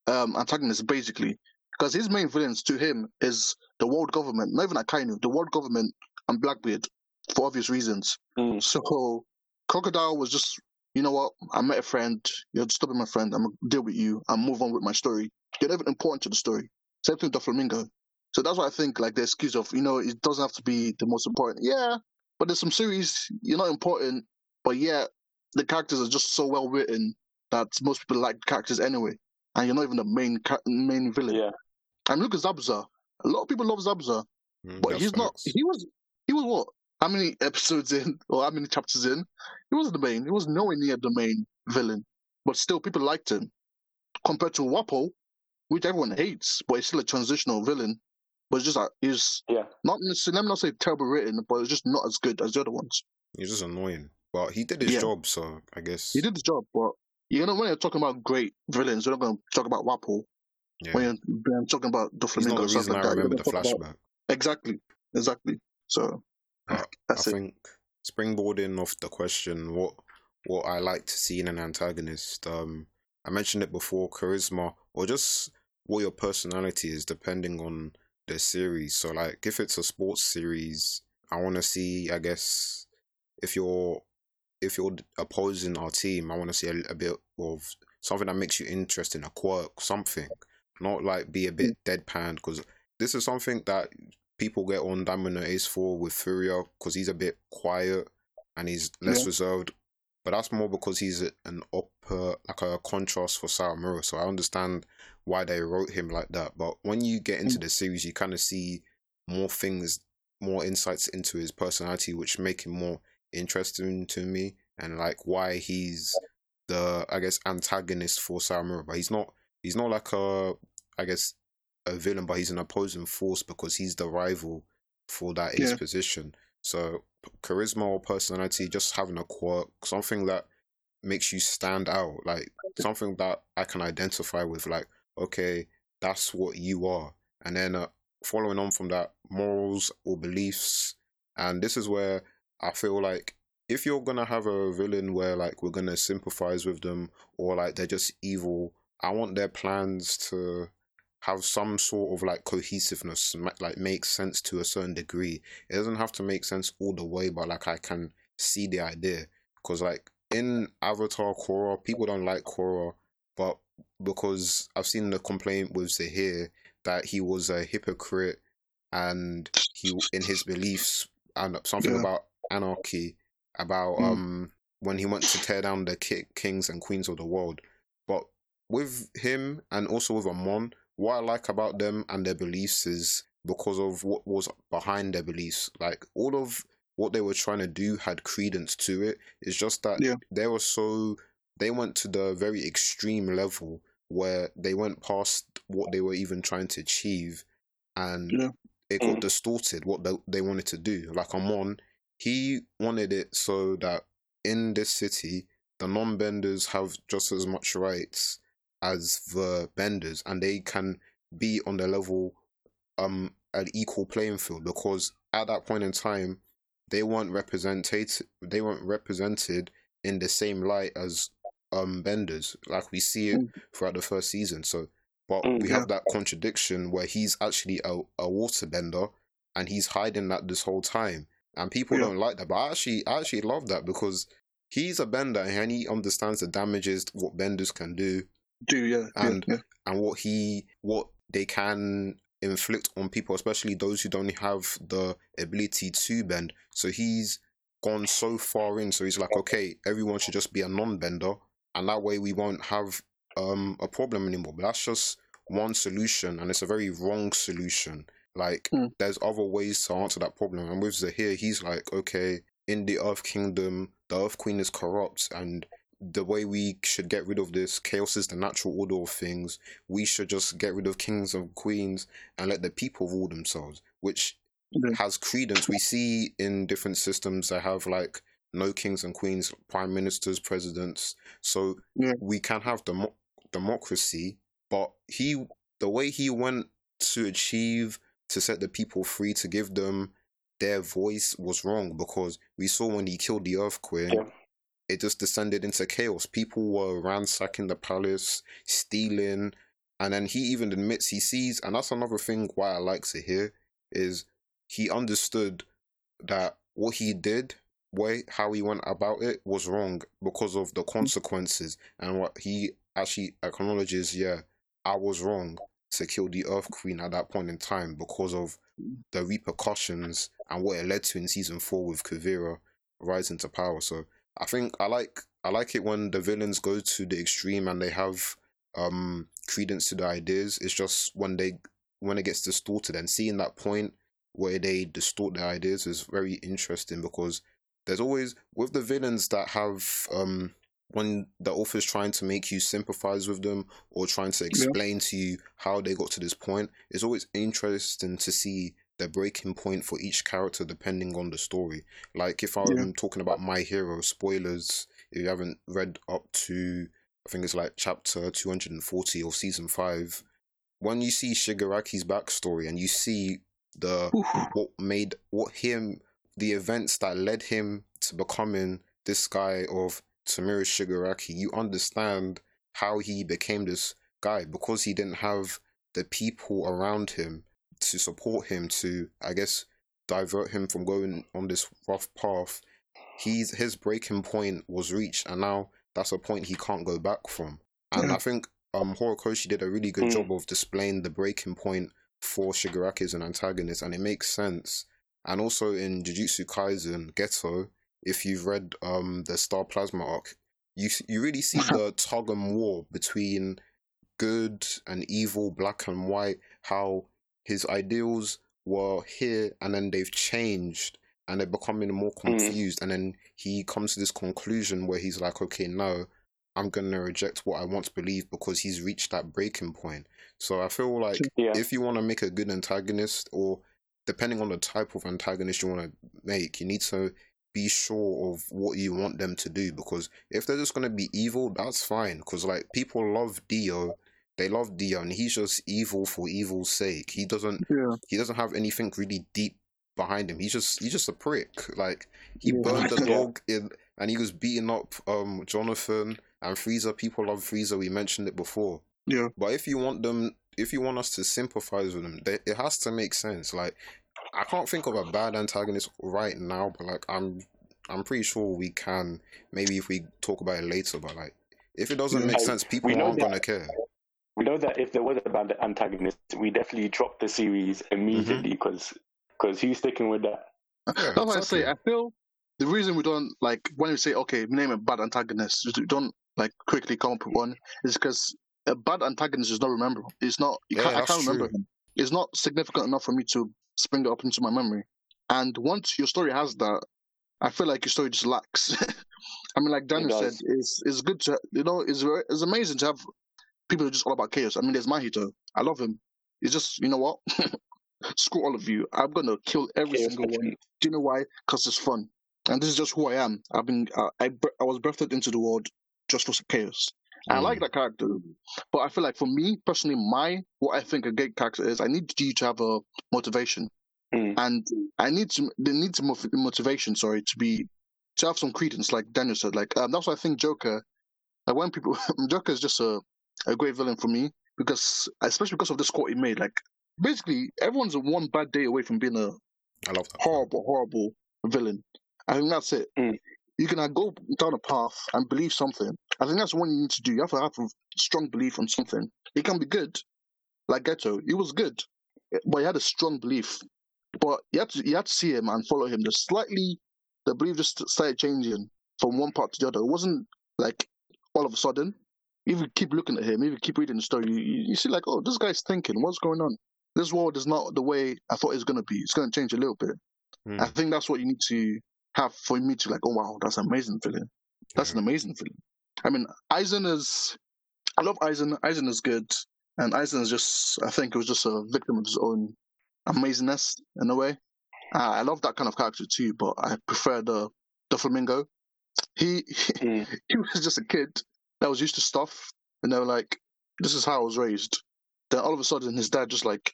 um, antagonist, basically. Because his main villains to him is the world government, not even Akainu, the world government and Blackbeard, for obvious reasons. Mm. So Crocodile was just, you know what? I met a friend. You're stopping my friend. I'm gonna deal with you and move on with my story. You're not even important to the story. Same thing with Doflamingo. So that's why I think like the excuse of, you know, it doesn't have to be the most important. Yeah, but there's some series you're not important, but yeah, the characters are just so well written that most people like the characters anyway, and you're not even the main ca- main villain. Yeah. And look at Zabuza. A lot of people love Zabuza, Mm, but that's he's not. He was. He was what? How many episodes in, or how many chapters in? He wasn't the main. He was nowhere near the main villain, but still people liked him. Compared to Wapol, which everyone hates, but he's still a transitional villain. But it's just like he's Yeah. not necessarily. Let me not say terrible written, but it's just not as good as the other ones. He's just annoying. But he did his Yeah. job, so I guess. He did his job, but you know when you're talking about great villains, we're not going to talk about Wapol. Yeah. When I'm talking about Doflamingo not the reason like I that, remember the gonna about- Exactly, exactly. So Uh, that's I it. think springboarding off the question, what what I like to see in an antagonist. Um, I mentioned it before, charisma or just what your personality is, depending on the series. So, like, if it's a sports series, I want to see, I guess, if you're if you're opposing our team, I want to see a, a bit of something that makes you interesting, a quirk, something, not like be a bit deadpan because this is something that people get on Diamond Ace for with Furuya because he's a bit quiet and he's less Yeah. reserved. But that's more because he's an upper, like a contrast for Sawamura. So I understand why they wrote him like that. But when you get into mm. the series, you kind of see more things, more insights into his personality, which make him more interesting to me, and like why he's the, I guess, antagonist for Sawamura. But he's not, he's not like a, I guess, a villain, but he's an opposing force because he's the rival for that Yeah. position. So charisma or personality, just having a quirk, something that makes you stand out, like something that I can identify with, like, okay, that's what you are. And then uh, following on from that, morals or beliefs. And this is where I feel like if you're gonna have a villain where like we're gonna sympathize with them or like they're just evil, I want their plans to have some sort of like cohesiveness, like make sense to a certain degree. It doesn't have to make sense all the way, but like I can see the idea. Because like in Avatar Korra, people don't like Korra, but because I've seen the complaint with Zahir that he was a hypocrite and he in his beliefs and something Yeah. about anarchy, about Mm. um when he went to tear down the ki- kings and queens of the world. But with him and also with Amon, what I like about them and their beliefs is because of what was behind their beliefs. Like all of what they were trying to do had credence to it. It's just that Yeah. they were so they went to the very extreme level where they went past what they were even trying to achieve and Yeah. it got Mm. distorted what they, they wanted to do. Like Amon, he wanted it so that in this city the non-benders have just as much rights as the benders and they can be on the level um an equal playing field because at that point in time they weren't represented they weren't represented in the same light as um benders like we see it Mm. throughout the first season so but Mm, we yeah. have that contradiction where he's actually a, a waterbender and he's hiding that this whole time and people Yeah. don't like that but I actually I actually love that because he's a bender and he understands the damages what benders can do Do yeah, And- yeah, yeah. and what he what they can inflict on people, especially those who don't have the ability to bend. So he's gone so far in. So he's like, okay, everyone should just be a non-bender, and that way we won't have um a problem anymore. But that's just one solution, and it's a very wrong solution. Like Mm. there's other ways to answer that problem. And with Zahir, he's like, okay, in the Earth Kingdom, the Earth Queen is corrupt, and the way we should get rid of this chaos is the natural order of things. We should just get rid of kings and queens and let the people rule themselves, which Yeah. has credence. We see in different systems that have like no kings and queens, prime ministers, presidents. So Yeah. we can have demo- democracy, but he, the way he went to achieve to set the people free, to give them their voice was wrong because we saw when he killed the Earth Queen, Yeah. It just descended into chaos. People were ransacking the palace, stealing, and then he even admits he sees, and that's another thing why I like to hear is he understood that what he did, way how he went about it, was wrong because of the mm. consequences, and what he actually acknowledges, yeah, I was wrong to kill the Earth Queen at that point in time because of mm. the repercussions and what it led to in season four with Kuvira rising to power. So I think I like I like it when the villains go to the extreme and they have um credence to the ideas. It's just when they when it gets distorted and seeing that point where they distort the ideas is very interesting because there's always with the villains that have um when the author's trying to make you sympathize with them or trying to explain to you how they got to this point, it's always interesting to see the breaking point for each character depending on the story. Like if I'm Yeah. talking about My Hero, spoilers, if you haven't read up to I think it's like chapter 240 of season 5, when you see Shigaraki's backstory and you see the what made what him the events that led him to becoming this guy of Samira Shigaraki, you understand how he became this guy because he didn't have the people around him to support him to, I guess, divert him from going on this rough path. he's his breaking point was reached, and now that's a point he can't go back from. And Yeah. I think um Horikoshi did a really good Mm. job of displaying the breaking point for Shigaraki as an antagonist, and it makes sense. And also in Jujutsu Kaisen Geto, if you've read um the Star Plasma arc, you you really see the tug and war between good and evil, black and white. How his ideals were here, and then they've changed, and they're becoming more mm. confused. And then he comes to this conclusion where he's like, okay, no, I'm gonna reject what I once believed because he's reached that breaking point. So I feel like Yeah. if you want to make a good antagonist, or depending on the type of antagonist you want to make, you need to be sure of what you want them to do. Because if they're just gonna be evil, that's fine. Because like people love Dio, they love Dion. he's just evil for evil's sake. He doesn't Yeah. he doesn't have anything really deep behind him. He's just he's just a prick. Like he Yeah. burned the dog in, and he was beating up um Jonathan and Frieza. People love Frieza. We mentioned it before. Yeah. But if you want them, if you want us to sympathize with them, they, it has to make sense. Like I can't think of a bad antagonist right now, but like I'm I'm pretty sure we can. Maybe if we talk about it later, but like if it doesn't make sense, people aren't that- gonna care. We know that if there was a bad antagonist, we definitely dropped the series immediately mm-hmm. because because he's sticking with that. Yeah, That's why I say. I feel the reason we don't like when we say okay, name a bad antagonist, we don't like quickly come up with one is because a bad antagonist is not rememberable. It's not you Yeah, can't, I can't remember him. It's not significant enough for me to spring it up into my memory. And once your story has that, I feel like your story just lacks. I mean, like Daniel said, it's it's good to you know it's it's amazing to have people are just all about chaos. I mean, there's Mahito. I love him. It's just you know what. Screw all of you. I'm gonna kill every Chaos single one. Do you know why? Because it's fun, and this is just who I am. I've been, uh, I, I was birthed into the world just for chaos. I Mm. like that character, but I feel like for me personally, my what I think a great character is, I need you to have a motivation, Mm. and I need to, they need some motivation. Sorry, to be to have some credence, like Daniel said. Like um, that's why I think Joker. Like when people, Joker is just a a great villain for me because, especially because of the quote he made. Like basically, everyone's one bad day away from being a I love that. horrible, horrible villain. I think that's it. Mm. You can go down a path and believe something. I think that's what you need to do. You have to have a strong belief on something. It can be good, like Geto. He was good, but he had a strong belief. But you had to you had to see him and follow him. The slightly, the belief just started changing from one part to the other. It wasn't like all of a sudden. If you keep looking at him, if you keep reading the story, you, you see like, oh, this guy's thinking. What's going on? This world is not the way I thought it's gonna be. It's gonna change a little bit. Mm. I think that's what you need to have for me to like, oh wow, that's an amazing feeling. That's an amazing feeling. I mean, Aizen is, I love Aizen. Aizen is good, and Aizen is just, I think, it was just a victim of his own amazingness in a way. Uh, I love that kind of character too, but I prefer the Doflamingo. He Mm. he was just a kid that was used to stuff, and they were like, "This is how I was raised." Then all of a sudden, his dad just like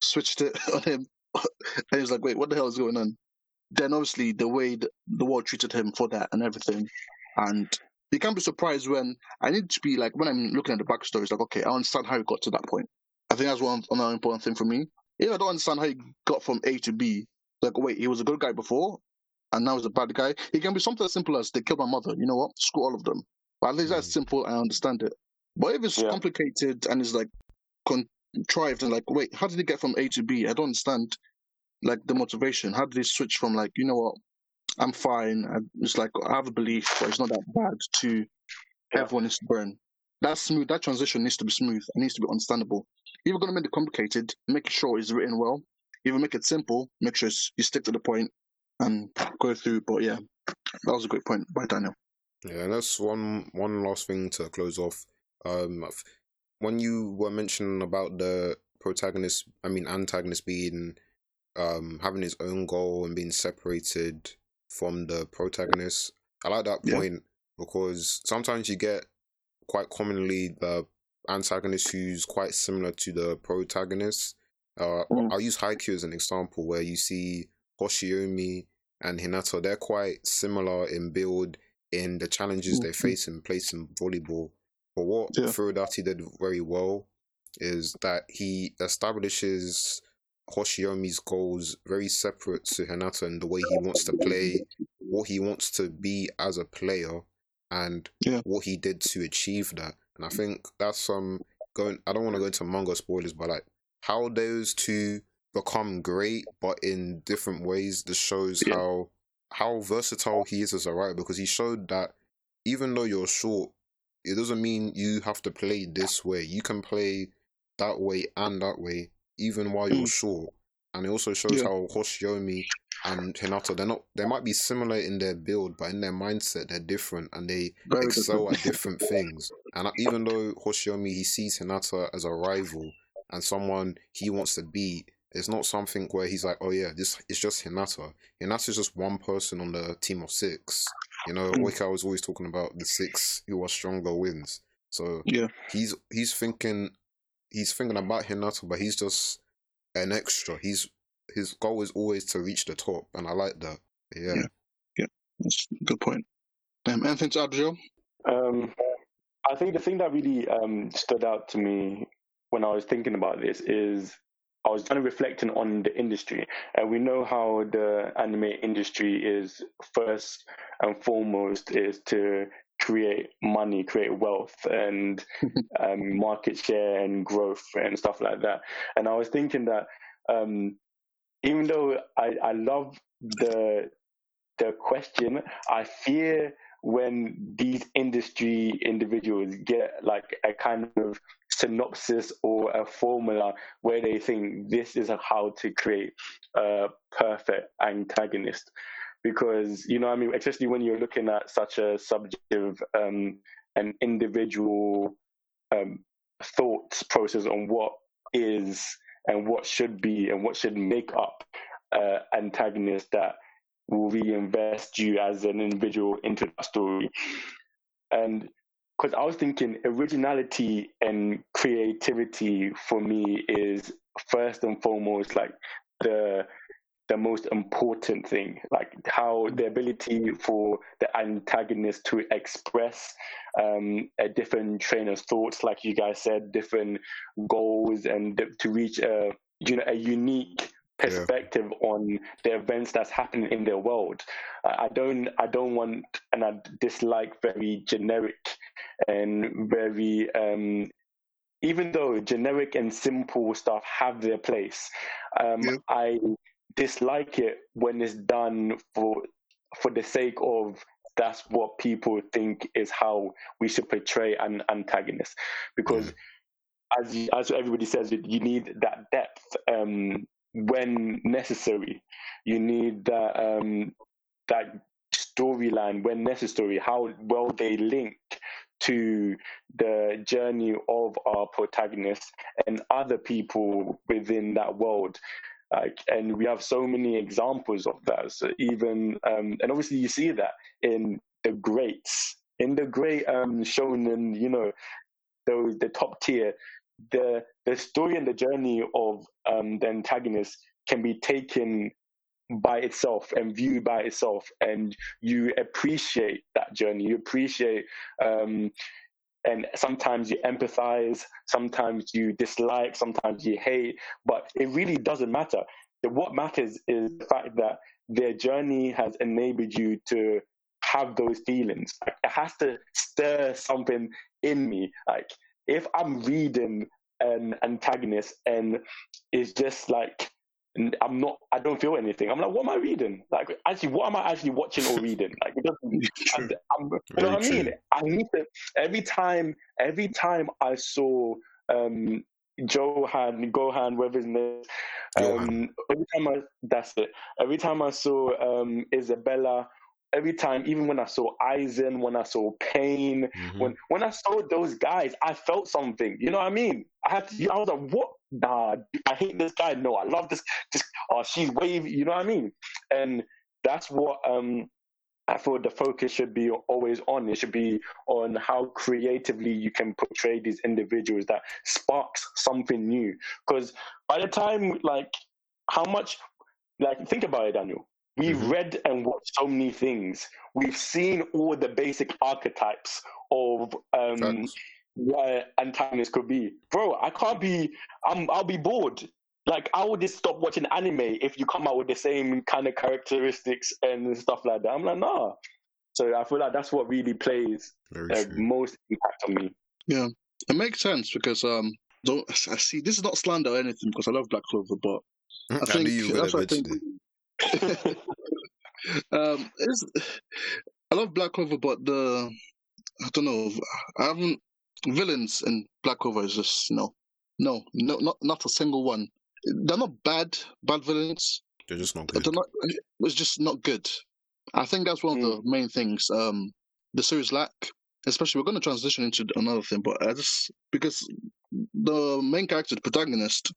switched it on him, and he was like, "Wait, what the hell is going on?" Then obviously the way the, the world treated him for that and everything, and you can't be surprised when I need to be like when I'm looking at the backstory. It's like, okay, I understand how he got to that point. I think that's one another important thing for me. If I don't understand how he got from A to B, like wait, he was a good guy before, and now he's a bad guy. It can be something as simple as they killed my mother. You know what? Screw all of them. But at least that's Mm. simple. I understand it. But if it's Yeah. complicated and it's like contrived and like, wait, how did he get from A to B? I don't understand. Like the motivation. How did he switch from like, you know what? I'm fine. I, it's like I have a belief, but it's not that bad. To Yeah. everyone needs to burn. That smooth. That transition needs to be smooth. It needs to be understandable. If you're gonna make it complicated, make sure it's written well. If you make it simple, make sure you stick to the point and go through. But yeah, that was a great point by Daniel. Yeah, and that's one one last thing to close off. Um, when you were mentioning about the protagonist, I mean antagonist being um having his own goal and being separated from the protagonist, I like that Yeah. point because sometimes you get quite commonly the antagonist who's quite similar to the protagonist. Uh, Mm. I'll use Haikyuu as an example where you see Hoshiumi and Hinata, they're quite similar in build in the challenges they Mhm. face in place in volleyball. But what Yeah. Furudate did very well is that he establishes Hoshiumi's goals very separate to Hinata and the way he wants to play, what he wants to be as a player, and Yeah. what he did to achieve that. And I think that's um going. I don't want to go into manga spoilers, but like how those two become great, but in different ways. This shows Yeah. how how versatile he is as a writer because he showed that even though you're short, it doesn't mean you have to play this way. You can play that way and that way, even while you're Mm. short. And it also shows Yeah. how Hoshiumi and Hinata they're not they might be similar in their build, but in their mindset they're different and they Very excel different. at different things. And even though Hoshiumi he sees Hinata as a rival and someone he wants to beat, it's not something where he's like, oh yeah, this is just Hinata. Hinata's just one person on the team of six. You know, Mm. Oika was always talking about the six who are stronger wins. So Yeah. he's he's thinking he's thinking about Hinata, but he's just an extra. He's his goal is always to reach the top, and I like that. Yeah, Yeah. That's a good point. Um, anything to add, Joe? Um, I think the thing that really um, stood out to me when I was thinking about this is I was kind of reflecting on the industry, and we know how the anime industry is first and foremost is to create money, create wealth, and um, market share and growth and stuff like that. And I was thinking that um, even though I, I love the the question, I fear when these industry individuals get like a kind of synopsis or a formula where they think this is how to create a perfect antagonist because you know i mean especially when you're looking at such a subjective um, and individual um, thought process on what is and what should be and what should make up uh, antagonist that will reinvest you as an individual into that story. And because I was thinking originality and creativity for me is first and foremost like the the most important thing like how the ability for the antagonist to express um, a different train of thoughts like you guys said different goals and to reach a you know a unique perspective yeah. on the events that's happening in their world. I don't I don't want and I dislike very generic and very um, even though generic and simple stuff have their place, um. I dislike it when it's done for for the sake of that's what people think is how we should portray an antagonist because. Mm. As, as everybody says, you need that depth um, when necessary. You need that um, that storyline when necessary. How well they link to the journey of our protagonist and other people within that world. Like, and we have so many examples of that. So even um, and obviously you see that in the greats, in the great um, shonen, you know, those the top tier the the story and the journey of um, the antagonist can be taken by itself and viewed by itself, and you appreciate that journey. You appreciate, um, and sometimes you empathize, sometimes you dislike, sometimes you hate, but it really doesn't matter. What matters is the fact that their journey has enabled you to have those feelings. It has to stir something in me. Like if I'm reading an antagonist and it's just like I'm not, I don't feel anything. I'm like, what am I reading? Like, actually, what am I actually watching or reading? Like, it doesn't, I'm, you know what I mean? I need to every time, every time I saw um, Johan, Gohan, whatever his name, um, every time I, that's it. Every time I saw um, Isabella every time, even when I saw Aizen, when I saw Pain, mm-hmm. when when I saw those guys, I felt something. You know what I mean? I had to. I was like, what? Nah, I hate this guy. No, I love this. Just oh, she's wavy. You know what I mean? And that's what um I thought the focus should be always on. It should be on how creatively you can portray these individuals that sparks something new. Because by the time, like, how much, like, think about it, Daniel. We've mm-hmm. read and watched so many things. We've seen all the basic archetypes of um, what antagonists could be. Bro, I can't be. I'm. I'll be bored. like I would just stop watching anime if you come out with the same kind of characteristics and stuff like that. I'm like, nah. So I feel like that's what really plays Very uh, most impact on me. Yeah, it makes sense because um, don't I see this is not slander or anything because I love Black Clover, but I I, think knew you were that's what I think. um, it's, I love Black Clover, but the I don't know. I haven't villains in Black Clover is just no, no, no, not not a single one. They're not bad, bad villains. They're just not good. They're not. It's just not good. I think that's one of the main things. Um, the series lack. Especially, we're going to transition into another thing, but I just because the main character, the protagonist,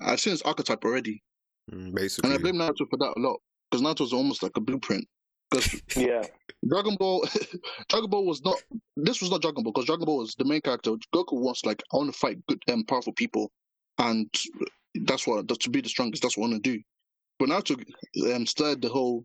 I've seen his archetype already, Mm, and I blame Naruto for that a lot because Naruto's almost like a blueprint. Because Yeah, Dragon Ball, Dragon Ball was not. This was not Dragon Ball because Dragon Ball was the main character. Goku wants like I want to fight good and powerful people, and that's what that to be the strongest. That's what I want to do. But Naruto um, start the whole.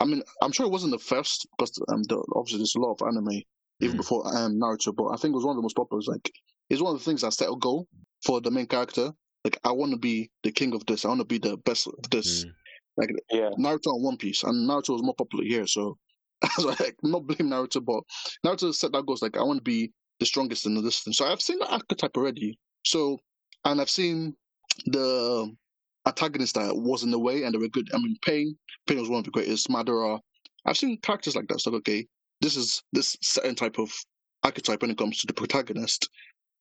I mean, I'm sure it wasn't the first because um, the, obviously there's a lot of anime even Mhm. before um, Naruto, but I think it was one of the most popular. It's like it's one of the things that set a goal for the main character. Like I want to be the king of this. I want to be the best of this. Mm. Like yeah. Naruto and One Piece, and Naruto was more popular here, so I was like, not blame Naruto, but Naruto set that goals like I want to be the strongest in this thing. So I've seen the archetype already. So and I've seen the antagonist that was in the way and they were good. I mean, Pain, Pain was one of the greatest. Madara. I've seen characters like that. So okay, this is this certain type of archetype when it comes to the protagonist.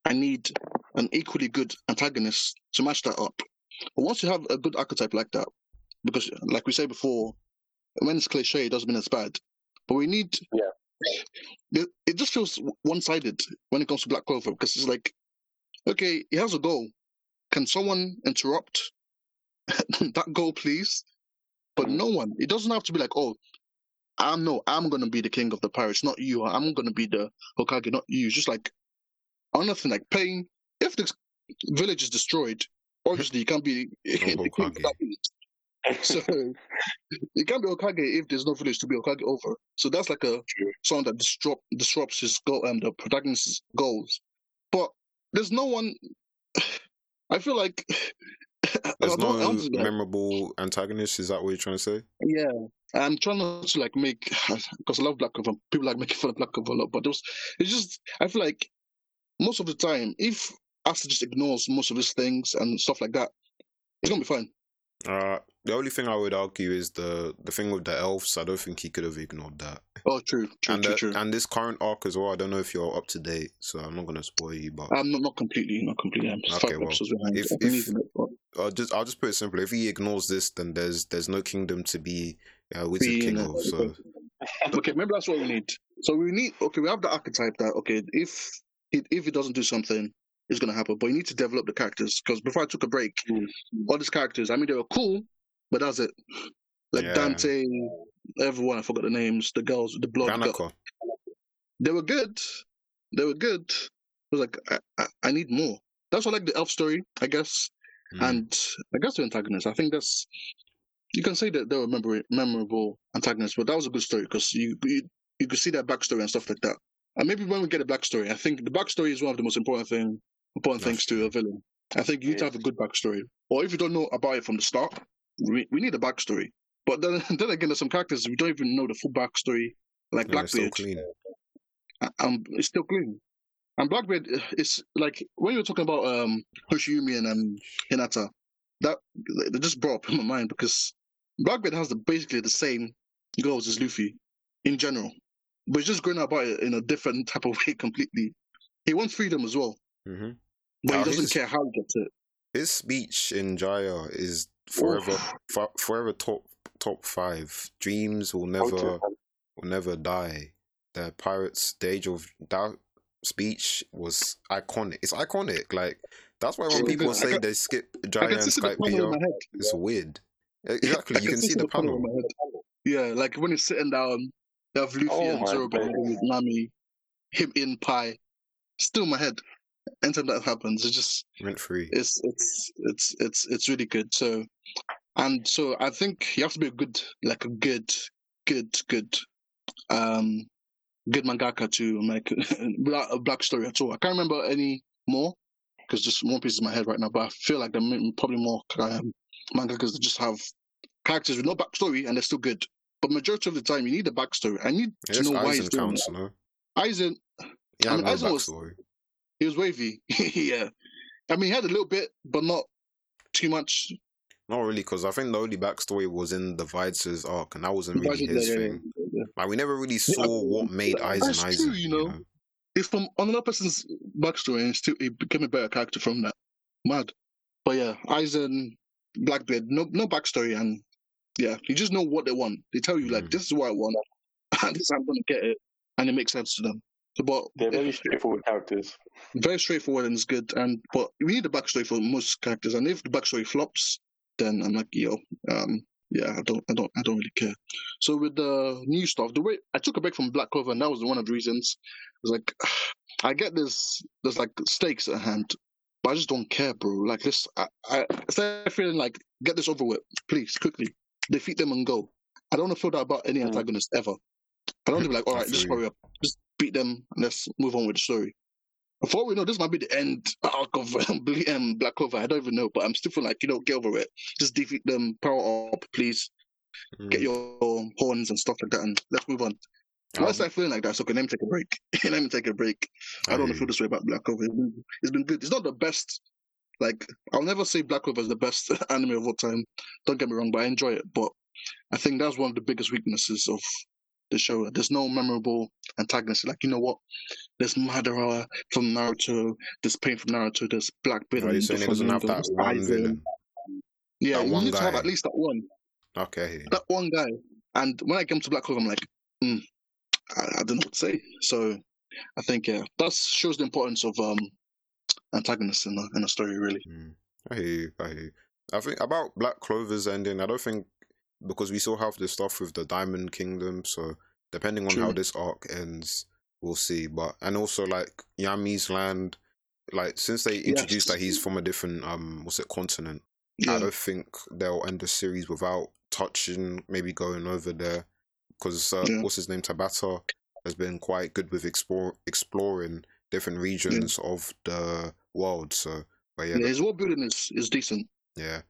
I need an equally good antagonist to match that up. But once you have a good archetype like that, because like we said before, when it's cliche, it doesn't mean it's bad. But we need it, it just feels one sided when it comes to Black Clover because it's like, okay, he has a goal. Can someone interrupt that goal, please? But mm. no one. It doesn't have to be like, oh, I'm no, I'm gonna be the king of the pirates, not you. I'm gonna be the Hokage, not you. It's just like nothing like pain. If the village is destroyed, obviously you can't be the king of that village. So it can't be Hokage if there's no village to be Hokage over. So that's like a song that disrupt disrupts his goal and the protagonist's goals. But there's no one. I feel like There's no I'm just like- memorable antagonist. Is that what you're trying to say? yeah. I'm trying not to like make because I love Black Clover. People like making fun of Black Clover a lot, but it's just I feel like most of the time if Asta just ignores most of his things and stuff like that, it's gonna be fine. Uh, the only thing I would argue is the the thing with the elves. I don't think he could have ignored that. Oh, true, true, and true, the- true. and this current arc as well. I don't know if you're up to date, so I'm not gonna spoil you. But I'm not, not completely, not completely. I'm just Okay, well, behind. if- if- using it, but- I'll just I'll just put it simply. If he ignores this, then there's there's no kingdom to be uh, Wizard Be King of. So okay, maybe that's what we need. So we need okay, we have the archetype that okay, if it, if it doesn't do something, it's gonna happen. But you need to develop the characters because before I took a break, Mm. all these characters, I mean, they were cool, but that's it. Like Yeah. Dante, everyone, I forgot the names, the girls, the blonde girl, they were good. They were good. I was like, I, I, I need more. That's why I like the elf story, I guess, Mm. and I guess the antagonist. I think that's you can say that they were memorable, memorable antagonists, but that was a good story because you, you you could see their backstory and stuff like that. And maybe when we get a backstory, I think the backstory is one of the most important thing important That's things to a villain. I think you need to have a good backstory, or if you don't know about it from the start, we, we need a backstory. But then then again, there's some characters we don't even know the full backstory, like so Blackbeard clean. um, it's still clean. And Blackbeard is like when you were talking about um Hoshiumi and um, Hinata, that they just brought up in my mind because Blackbeard has the, basically the same goals as Luffy in general, but he's just going about it in a different type of way completely. He wants freedom as well, hmm but Now, he doesn't his- care how he gets it. His speech in Jaya is forever fo- forever top top five. Dreams will never will never die. The pirates, the age of that speech was iconic. It's iconic. Like that's why when people say they skip I Jaya can and see the Skype Peter, it's weird. Exactly, you can see the panel panel. Yeah, like when he's sitting down, you have Luffy Oh and Zoro behind with Nami, him in pie. Still in my head. That happens, it's just Rent free. it's it's it's it's it's really good. So, and so I think you have to be a good, like a good, good, good, um, good mangaka to make a black story at all. I can't remember any more because just One Piece in my head right now. But I feel like there may- probably more um, mangakas that just have characters with no backstory and they're still good. But majority of the time, you need a backstory. I need to know why he's doing counts, it. no? Aizen, Yeah, I mean, no Aizen was- backstory. He was wavy. yeah, I mean, he had a little bit, but not too much. Not really, because I think the only backstory was in the Vices arc, and that wasn't really his yeah, thing. yeah, yeah. Like we never really saw what made that's Aizen Aizen. true, you know. It's from another person's backstory, and still he became a better character from that. Mad, but yeah, Aizen, Blackbeard, no no backstory, and yeah, you just know what they want. They tell you like, Mm. this is what I want, and this is how I'm gonna get it, and it makes sense to them. But They're very straightforward characters. very straightforward and it's good. And but we need a backstory for most characters, and if the backstory flops, then I'm like, yo, um, yeah, I don't, I don't, I don't really care. So with the new stuff, the way I took a break from Black Clover, and that was one of the reasons. I was like, I get this, there's like stakes at hand, but I just don't care, bro. Like this, I, I instead feeling like, get this over with, please, quickly, defeat them and go. I don't want to feel that about any Mm. antagonist ever. I don't want to be like, all right, just hurry up, just beat them, and let's move on with the story. Before we know, this might be the end arc of um, Black Clover. I don't even know, but I'm still feeling like you know, get over it. Just defeat them, power up, please. Get Mm. your horns and stuff like that, and let's move on. Um, Once I feel like that, so okay, let me take a break. let me take a break. I don't want to feel this way about Black Clover. It's been, it's been good. It's not the best. Like I'll never say Black Clover is the best anime of all time. Don't get me wrong, but I enjoy it. But I think that's one of the biggest weaknesses of the show. There's no memorable antagonist. Like you know what? There's Madara from Naruto. There's Pain from Naruto. There's Blackbeard. Are you and saying it doesn't have that one villain? Yeah, That you need to have at least that one. Okay. That one guy. And when I came to Black Clover, I'm like, hmm, I, I don't know what to say. So I think yeah, that shows the importance of um antagonists in a in a story. Really. Mm. I hear you. I hear you. I think about Black Clover's ending. I don't think because we still have the stuff with the Diamond Kingdom. So depending on how this arc ends, we'll see. But and also like Yami's land, like since they introduced Yes. that he's from a different um, what's it continent? Yeah. I don't think they'll end the series without touching, maybe going over there, because uh, Yeah. what's his name, Tabata, has been quite good with explore exploring different regions of the world. So, but yeah, yeah, his world building is is decent. yeah.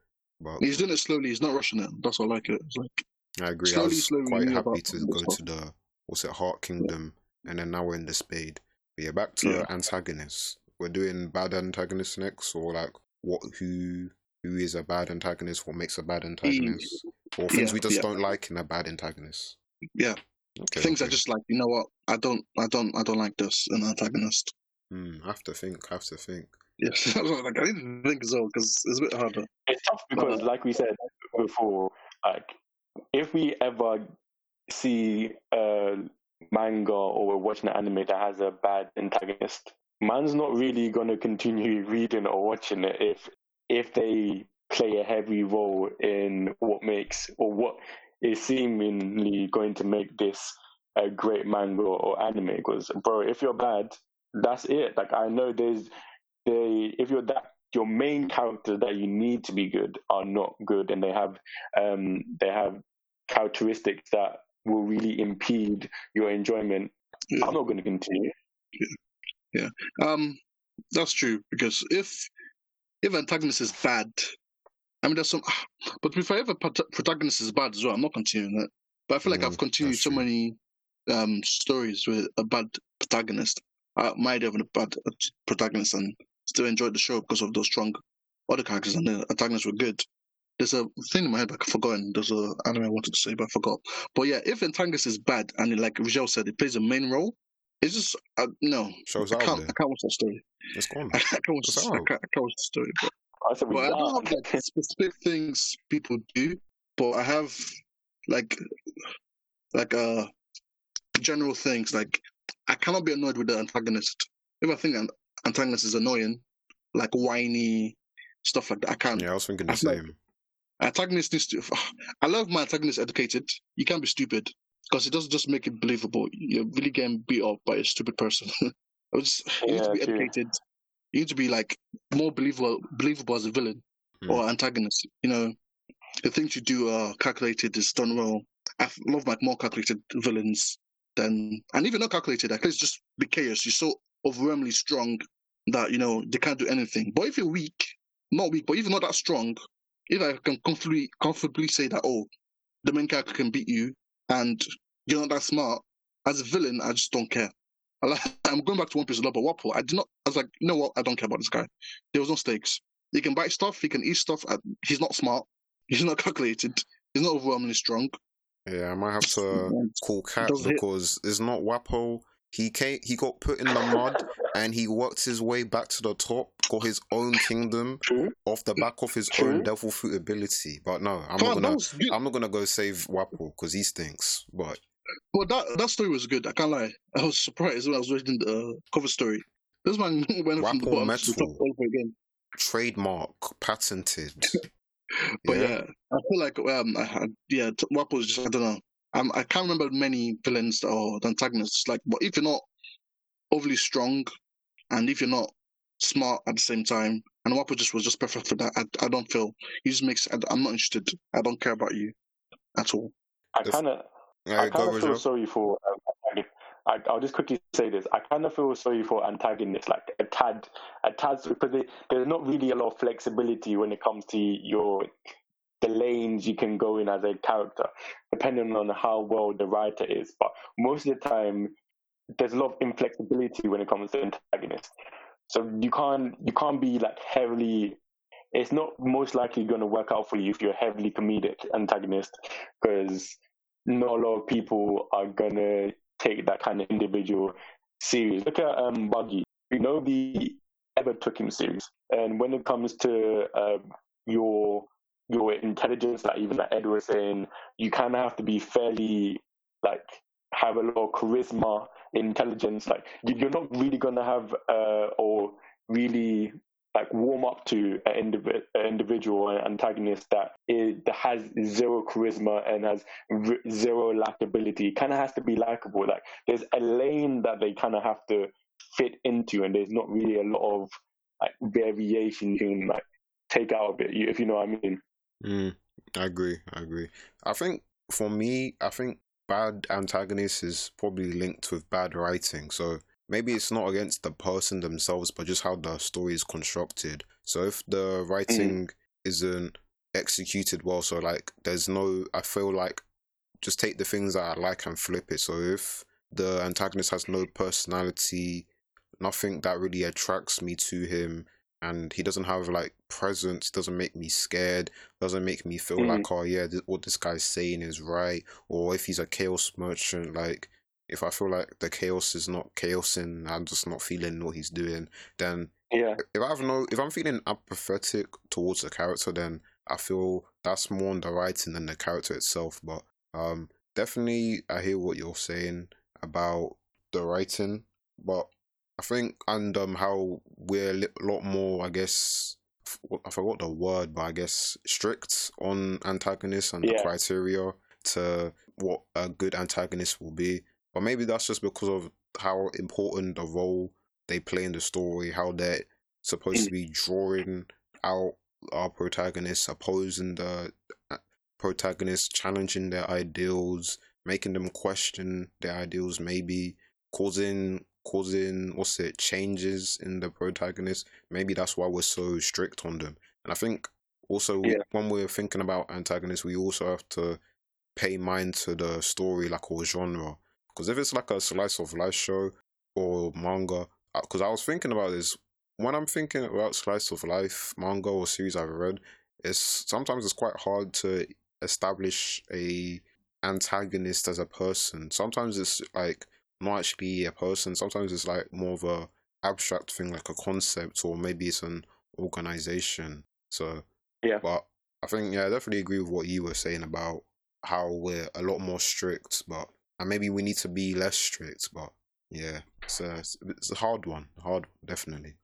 But He's doing it slowly. He's not rushing it. That's what I like it. It's like I agree. I slowly, was slowly quite happy to go stuff. to the what's it, Heart Kingdom, and then now we're in the Spade. But yeah, back to Yeah. antagonists. We're doing bad antagonists next, or like what who who is a bad antagonist? What makes a bad antagonist? Or things Yeah, we just yeah. don't like in a bad antagonist. yeah, Okay, things okay. are just like you know what? I don't, I don't, I don't like this an antagonist. Hmm, I have to think. I have to think. Yes, I was like I need to think as well because it's a bit harder. It's tough because, Uh, like we said before, like if we ever see a manga or we're watching an anime that has a bad antagonist, man's not really going to continue reading or watching it if if they play a heavy role in what makes or what is seemingly going to make this a great manga or anime. Because, bro, if you're bad, that's it. Like I know there's they if you're that your main characters that you need to be good are not good and they have um they have characteristics that will really impede your enjoyment Yeah. i'm not going to continue Um, that's true because if if antagonist is bad, I mean there's some, but if I ever protagonist is bad as well, I'm not continuing it. But I feel like Mm, I've continued so true. many um stories with a bad protagonist. I might have a bad protagonist and still enjoyed the show because of those strong other characters and the antagonists were good. There's a thing in my head like I've forgotten. There's a anime I wanted to say but I forgot. But yeah, if antagonist is bad and like Rigel said, it plays a main role. It's just uh, no. Shows I out can't. there. I can't watch that story. It's gone. I can't watch. It's I can't, I can't watch the story. But, i said but I don't can't. have like specific things people do. But I have like like uh general things. Like I cannot be annoyed with the antagonist. If I think an antagonist is annoying, like whiny stuff like that, I can't. Yeah, I was thinking the I feel like- same. Antagonist needs to. I love my antagonist educated. You can't be stupid because it doesn't just make it believable. You're really getting beat up by a stupid person. I was, you need to Yeah, be true. educated. You need to be like more believable, believable as a villain Hmm. or antagonist. You know, the things you do are calculated, is done well. I love like more calculated villains than, and even not calculated. Like let's just be chaos. You're so overwhelmingly strong that you know they can't do anything. But if you're weak, not weak, but if you're not that strong, if I can comfortably comfortably say that oh, the main character can beat you and you're not that smart, as a villain, I just don't care. I I'm going back to One Piece a lot, but Wapol, I did not. I was like, you know what? I don't care about this guy. There was no stakes. He can bite stuff. He can eat stuff. He's not smart. He's not calculated. He's not overwhelmingly strong. Yeah, I might have to call Cat because it's not Wapol. He came, he got put in the mud and he worked his way back to the top, got his own kingdom True. off the back of his True. own devil fruit ability. But no, I'm not gonna, was. I'm not gonna go save Wapol because he stinks. But But that that story was good. I can't lie. I was surprised when I was reading the uh, cover story. This man went from the bottom to the top over again. trademark, patented. But Yeah. yeah, I feel like um, I had, yeah, was just I don't know. Um, I can't remember many villains or antagonists. Like, but if you're not overly strong, and if you're not smart at the same time, and Wapol just was just perfect for that. I, I don't feel he just makes. I, I'm not interested. I don't care about you at all. I kind of Yeah, I go, kind of feel sorry for. Um. I, I'll just quickly say this. I kind of feel sorry for antagonists, like a tad, a tad, because they, there's not really a lot of flexibility when it comes to your the lanes you can go in as a character, depending on how well the writer is. But most of the time, there's a lot of inflexibility when it comes to antagonists. So you can't you can't be like heavily. It's not most likely going to work out for you if you're a heavily comedic antagonist, because not a lot of people are gonna take that kind of individual serious. Look at um Buggy. You know the Ever Took Him series, and when it comes to um, your your intelligence, like even like Ed was saying, you kind of have to be fairly like have a lot of charisma, intelligence. Like you- you're not really gonna have uh or really like warm up to an, indiv- an individual an antagonist that is, that has zero charisma and has r- zero likability. Kind of has to be likable. Like there's a lane that they kind of have to fit into, and there's not really a lot of like variation you can like take out of it. If you know what I mean. Mm, I agree. I agree. I think for me, I think bad antagonist is probably linked with bad writing. So maybe it's not against the person themselves, but just how the story is constructed. So if the writing isn't executed well, so like there's no, I feel like just take the things that I like and flip it. So if the antagonist has no personality, nothing that really attracts me to him, and he doesn't have like presence, doesn't make me scared, doesn't make me feel Mm. like, oh yeah, th- what this guy's saying is right. Or if he's a chaos merchant, like if I feel like the chaos is not chaosing, I'm just not feeling what he's doing, then Yeah. if I have no, if I'm feeling apathetic towards the character, then I feel that's more on the writing than the character itself. But um, definitely, I hear what you're saying about the writing, but I think and um how we're a lot more, I guess, f- I forgot the word, but I guess strict on antagonists and the criteria to what a good antagonist will be. But maybe that's just because of how important the role they play in the story, how they're supposed to be drawing out our protagonists, opposing the uh, protagonists, challenging their ideals, making them question their ideals, maybe causing causing what's it changes in the protagonist. Maybe that's why we're so strict on them. And I think also Yeah. when we're thinking about antagonists, we also have to pay mind to the story, like or genre. Because if it's like a slice of life show or manga, uh, because I was thinking about this when I'm thinking about slice of life manga or series I've read, it's sometimes it's quite hard to establish a antagonist as a person. Sometimes it's like not actually a person. Sometimes it's like more of a abstract thing, like a concept, or maybe it's an organization. So Yeah. but I think yeah, I definitely agree with what you were saying about how we're a lot more strict, but and maybe we need to be less strict. But yeah, it's a it's a hard one, hard definitely.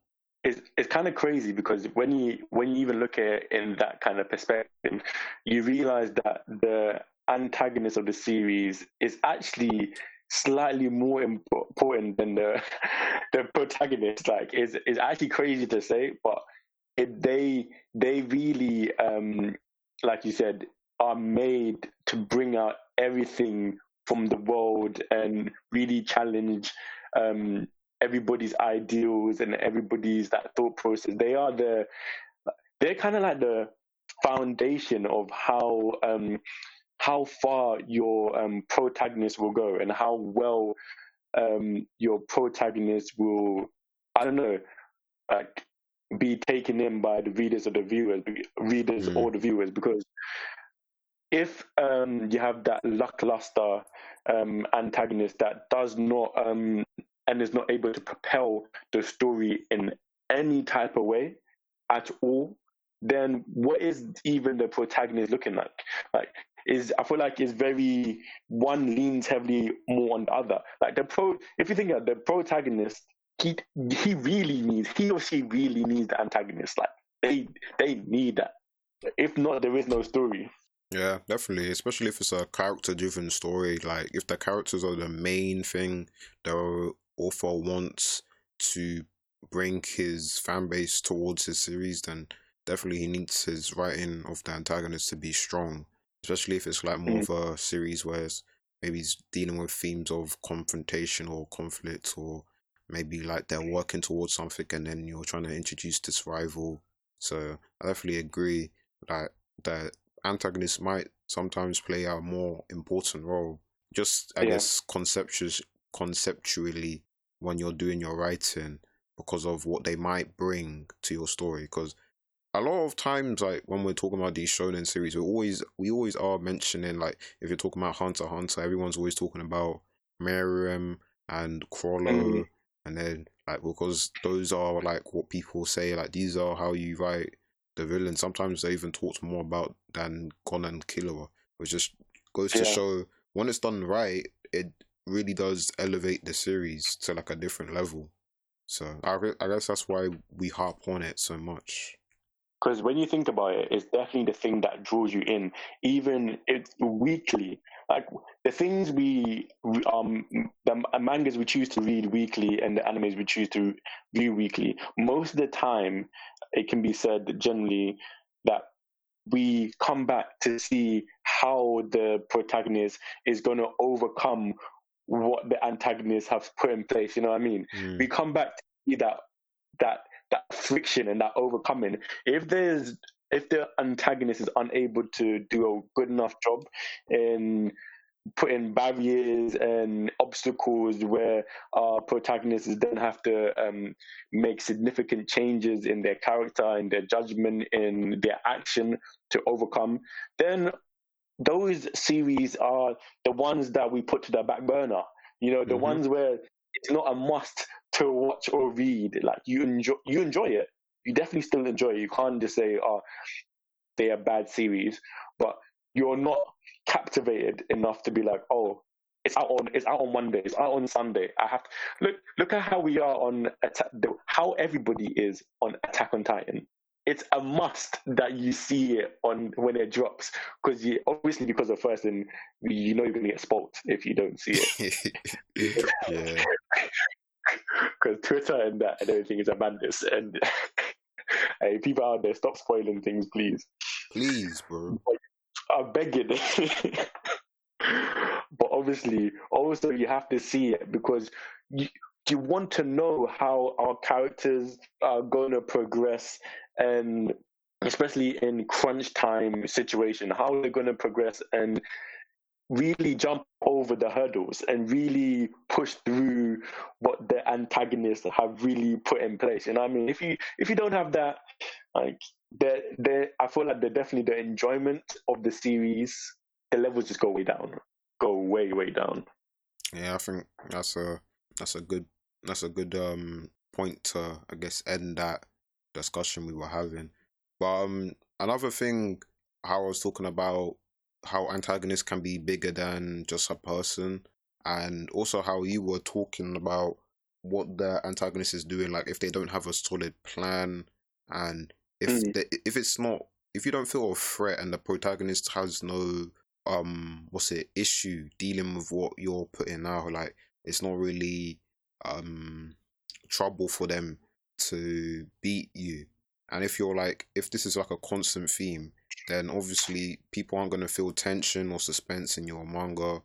it's it's kind of crazy because when you when you even look at it in that kind of perspective, you realize that the antagonist of the series is actually slightly more important than the the protagonist. Like, is is actually crazy to say, but it, they they really, um, like you said, are made to bring out everything from the world and really challenge um, everybody's ideals and everybody's that thought process. They are the they're kind of like the foundation of how um, how far your um, protagonist will go and how well um, your protagonist will I don't know like be taken in by the readers or the viewers readers Mm. or the viewers because if um, you have that lackluster um, antagonist that does not um, and is not able to propel the story in any type of way at all, then what is even the protagonist looking like? Like is I feel like it's very one leans heavily more on the other. Like the pro, if you think of the protagonist, he he really needs he or she really needs the antagonist. Like they they need that. If not, there is no story. Yeah, definitely. Especially if it's a character driven story. Like if the characters are the main thing the author wants to bring his fan base towards his series, then definitely he needs his writing of the antagonist to be strong. Especially if it's like more mm. of a series where it's, maybe dealing with themes of confrontation or conflict or maybe like they're working towards something and then you're trying to introduce this rival. So I definitely agree like that antagonists might sometimes play a more important role. Just I Yeah. guess conceptually, conceptually when you're doing your writing because of what they might bring to your story. Because a lot of times, like when we're talking about these shonen series, we always we always are mentioning like if you're talking about Hunter Hunter, everyone's always talking about Meruem and Chrollo, Mhm. and then like because those are like what people say like these are how you write the villain. Sometimes they even talk more about than Gon and Killua, which just goes to Yeah. show when it's done right, it really does elevate the series to like a different level. So I, re- I guess that's why we harp on it so much. Because when you think about it, it's definitely the thing that draws you in, even it's weekly. Like the things we, um, the mangas we choose to read weekly and the animes we choose to view weekly. Most of the time, it can be said that generally that we come back to see how the protagonist is going to overcome what the antagonists have put in place. You know what I mean? Mm. we come back to see that that that friction and that overcoming. If there's if the antagonist is unable to do a good enough job in putting barriers and obstacles where our protagonists then have to um, make significant changes in their character, in their judgment, in their action to overcome, then those series are the ones that we put to the back burner. You know, the Mhm. ones where it's not a must to watch or read. Like you enjoy, you enjoy it. You definitely still enjoy it. You can't just say, "Oh, they are bad series," but you're not captivated enough to be like, "Oh, it's out on it's out on Monday. It's out on Sunday. I have to look look at how we are on how everybody is on Attack on Titan. It's a must that you see it on when it drops because you obviously because of first and you know you're gonna get spoiled if you don't see it yeah, because Twitter and that and everything is a madness and hey people out there stop spoiling things please please, bro. I'm begging. but obviously, also you have to see it because you you want to know how our characters are going to progress, and especially in crunch time situation, how they're going to progress and really jump over the hurdles and really push through what the antagonists have really put in place. What I mean, if you if you don't have that, like the the I feel like the definitely the enjoyment of the series, the levels just go way down, go way way down. Yeah, I think that's a that's a good that's a good um point to I guess end that discussion we were having. But um another thing how I was talking about how antagonists can be bigger than just a person and also how you were talking about what the antagonist is doing like if they don't have a solid plan and if Mm. the, if it's not if you don't feel a threat and the protagonist has no um what's it issue dealing with what you're putting out like it's not really um trouble for them to beat you and if you're like if this is like a constant theme then obviously people aren't going to feel tension or suspense in your manga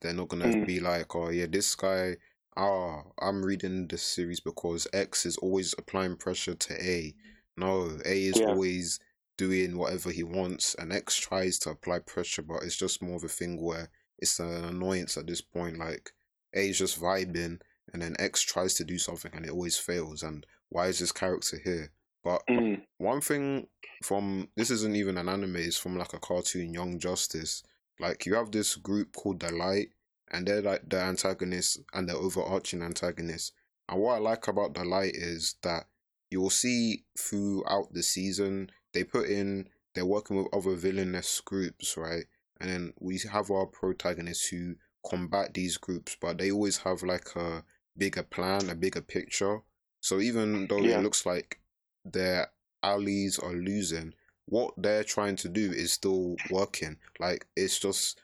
they're not going to Mm. be like oh yeah this guy ah, I'm reading this series because X is always applying pressure to A. No, A is Yeah. always doing whatever he wants, and X tries to apply pressure, but it's just more of a thing where it's an annoyance at this point. Like A is just vibing, and then X tries to do something and it always fails. And why is this character here? But Mm, one thing from this isn't even an anime, it's from like a cartoon, Young Justice. Like you have this group called The Light, and they're like the antagonists and the overarching antagonists. And what I like about The Light is that you will see throughout the season they put in they're working with other villainous groups, right? And then we have our protagonists who combat these groups, but they always have like a bigger plan, a bigger picture. So even though Yeah. it looks like their allies are losing, what they're trying to do is still working. Like it's just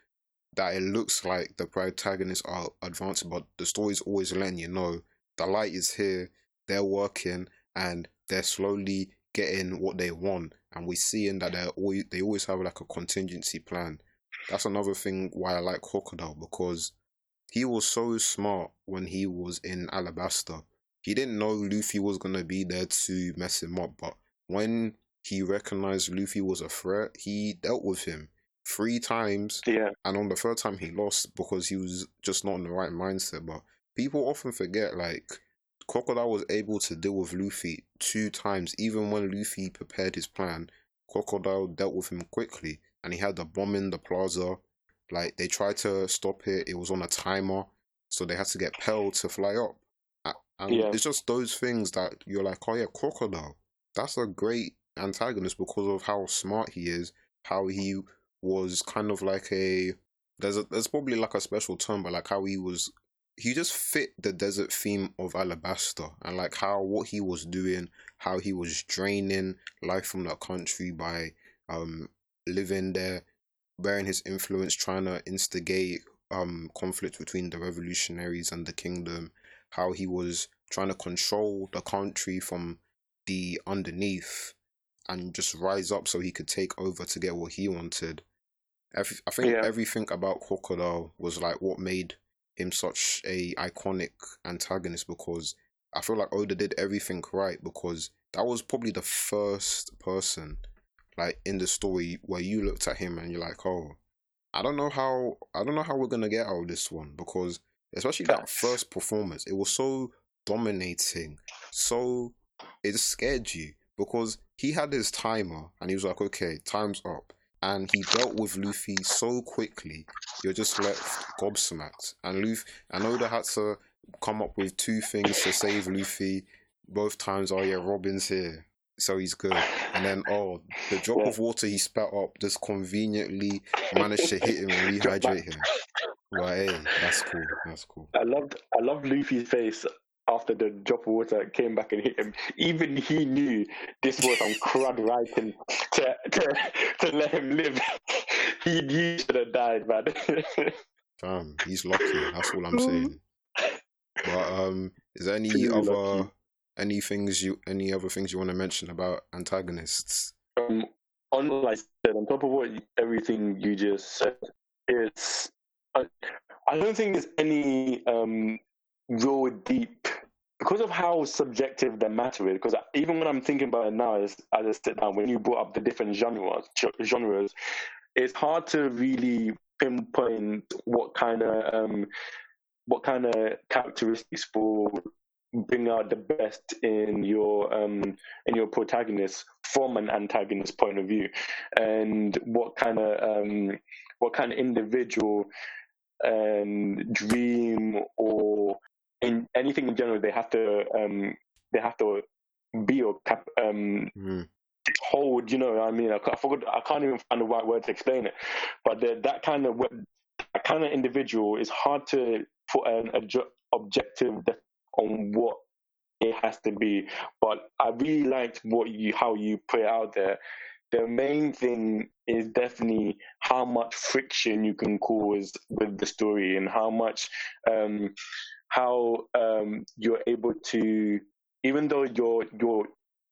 that it looks like the protagonists are advancing, but the story's always letting you know the light is here, they're working, and they're slowly getting what they want. And we're seeing that they're always, they always have like a contingency plan. That's another thing why I like Crocodile because he was so smart when he was in Alabasta. He didn't know Luffy was gonna be there to mess him up, but when he recognized Luffy was a threat, he dealt with him three times yeah, and on the third time he lost because he was just not in the right mindset. But people often forget like Crocodile was able to deal with Luffy two times, even when Luffy prepared his plan. Crocodile dealt with him quickly, and he had the bomb in the plaza. Like they tried to stop it, it was on a timer, so they had to get Pell to fly up. And Yeah. it's just those things that you're like, oh yeah, Crocodile. That's a great antagonist because of how smart he is, how he was kind of like a there's a there's probably like a special term, but like how he was he just fit the desert theme of Alabasta and like how what he was doing, how he was draining life from that country by um living there, bearing his influence, trying to instigate um conflict between the revolutionaries and the kingdom, how he was trying to control the country from the underneath and just rise up so he could take over to get what he wanted. Every, I think Yeah. everything about Crocodile was like what made him such a iconic antagonist because I feel like Oda did everything right because that was probably the first person like in the story where you looked at him and you're like, oh, I don't know how I don't know how we're gonna get out of this one because especially that first performance, it was so dominating, so it scared you because he had his timer and he was like, okay, time's up. And he dealt with Luffy so quickly, you're just left gobsmacked. And Luffy, and Oda had to come up with two things to save Luffy. Both times, oh yeah, Robin's here, so he's good. And then, oh, the drop of water he spat up just conveniently managed to hit him and rehydrate him. Well, hey, that's cool. That's cool. I loved I loved Luffy's face after the drop of water came back and hit him. Even he knew this was some crud writing to to, to let him live. he he should have died, man. Fam, he's lucky. That's all I'm saying. But um, is there any Truly other lucky. any things you any other things you want to mention about antagonists? um, on like I said, on top of what everything you just said, it's I, don't think there's any um, real deep because of how subjective the matter is. Because even when I'm thinking about it now, as, as I sit down, when you brought up the different genres, genres, it's hard to really pinpoint what kind of um, what kind of characteristics will bring out the best in your um, in your protagonist from an antagonist point of view, and what kind of um, what kind of individual and dream or in anything in general they have to um, they have to be or cap, um, Hmm. hold. You know, what I mean, I, I forgot. I can't even find the right word to explain it. But the, that kind of that kind of individual is hard to put an adju- objective on what it has to be. But I really liked what you how you put it out there. The main thing is definitely how much friction you can cause with the story and how much um, how um, you're able to even though your your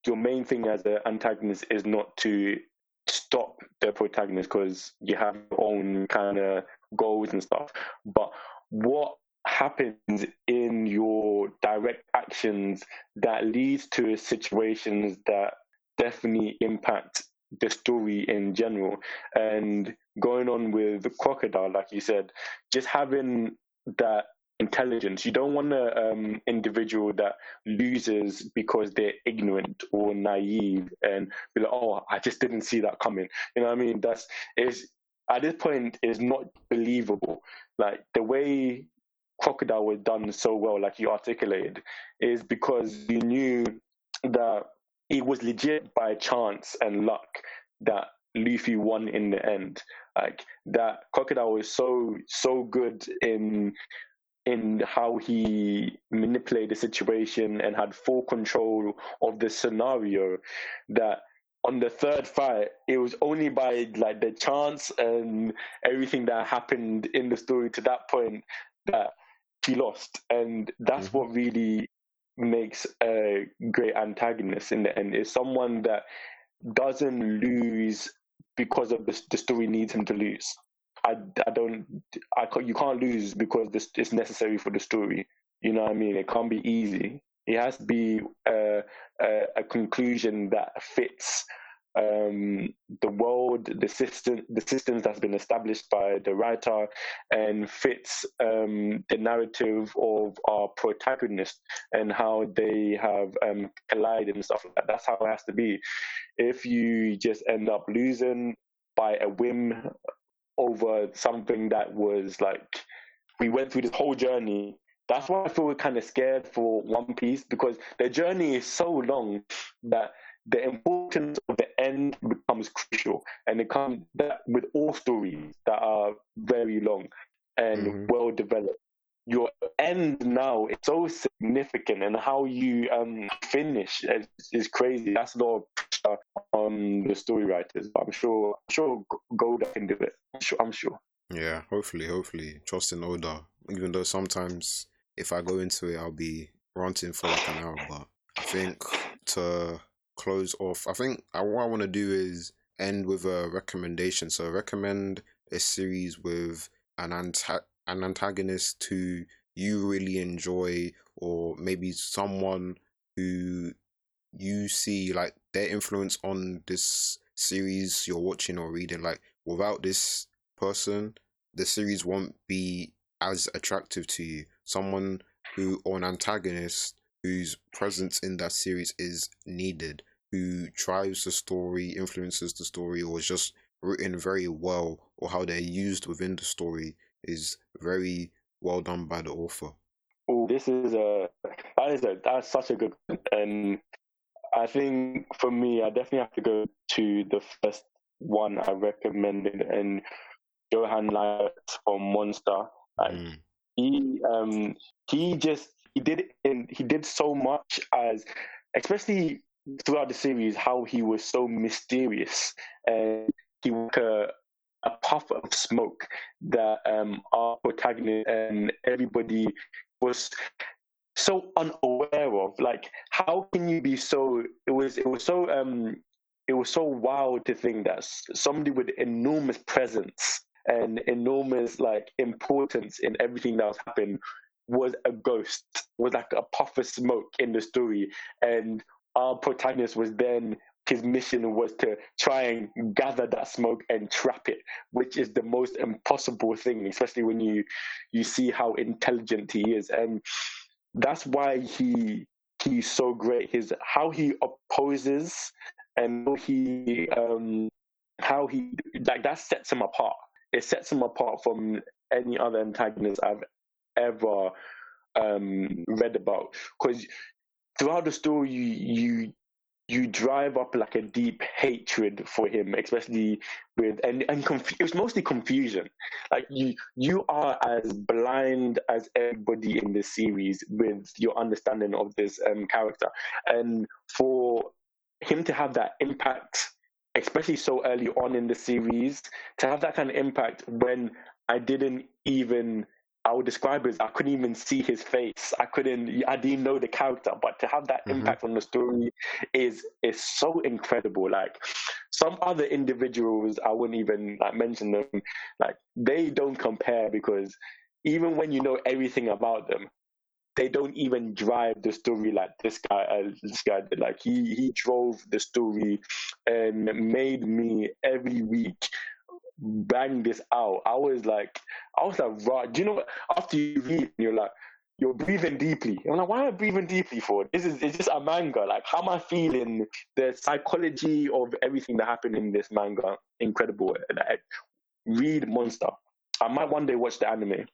your main thing as an antagonist is not to stop the protagonist because you have your own kind of goals and stuff. But what happens in your direct actions that leads to situations that definitely impact the story in general. And going on with crocodile, like you said, just having that intelligence. You don't want an um, individual that loses because they're ignorant or naive and be like, "Oh, I just didn't see that coming." You know what I mean? That's is at this point is not believable. Like the way crocodile was done so well, like you articulated, is because you knew that it was legit by chance and luck that Luffy won in the end. Like that crocodile was so so good in in how he manipulated the situation and had full control of the scenario that on the third fight it was only by like the chance and everything that happened in the story to that point that he lost and that's mm-hmm. what really makes a great antagonist in the end is someone that doesn't lose because of the, the story needs him to lose I, I don't I you can't lose because this is necessary for the story. You know what I mean? It can't be easy. It has to be a, a, a conclusion that fits um, the world, the system, the systems that's been established by the writer, and fits um, the narrative of our protagonist and how they have um, collided and stuff like that. That's how it has to be. If you just end up losing by a whim over something that was like we went through this whole journey. That's why I feel kind of scared for One Piece because the journey is so long that the importance of the end becomes crucial, and it comes that with all stories that are very long and mm-hmm. well developed. Your end now is so significant, and how you um, finish is, is crazy. That's a lot of pressure on the story writers. But I'm sure, I'm sure Oda can do it. I'm sure. I'm sure. Yeah, hopefully, hopefully, trust in Oda. Even though sometimes if I go into it, I'll be ranting for like an hour. But I think to close off, I think uh, what I want to do is end with a recommendation. So recommend a series with an anta- an antagonist who you really enjoy, or maybe someone who you see like their influence on this series you're watching or reading. Like without this person, the series won't be as attractive to you. Someone who or an antagonist whose presence in that series is needed, who drives the story, influences the story, or is just written very well, or how they're used within the story is very well done by the author. Oh, this is a that is a that's such a good and I think for me, I definitely have to go to the first one I recommended, and Johan Liebert from Monster. Like, mm. He um he just he did in he did so much as especially throughout the series how he was so mysterious. And he was a, a puff of smoke that um our protagonist and everybody was so unaware of. Like how can you be so it was it was so um it was so wild to think that somebody with enormous presence and enormous like importance in everything that was happening was a ghost was like a puff of smoke in the story and our protagonist was then his mission was to try and gather that smoke and trap it, which is the most impossible thing, especially when you you see how intelligent he is. And that's why he he's so great. His how he opposes and how he um how he like that sets him apart. It sets him apart from any other antagonist I've ever um read about. Because throughout the story, you, you you drive up like a deep hatred for him, especially with and and conf- it was mostly confusion. Like you you are as blind as everybody in this series with your understanding of this um, character, and for him to have that impact, especially so early on in the series, to have that kind of impact when I didn't even I would describe it as I couldn't even see his face. I couldn't, I didn't know the character, but to have that mm-hmm. impact on the story is is so incredible. Like some other individuals, I wouldn't even like mention them. Like they don't compare because even when you know everything about them, they don't even drive the story like this guy. Uh, this guy did. Like he he drove the story and made me every week bang this out. I was like, I was like, right. Do you know what? After you read, you're like, you're breathing deeply. I'm like, why am I breathing deeply for? This is it's just a manga. Like, how am I feeling? The psychology of everything that happened in this manga, incredible. Like, read Monster. I might one day watch the anime.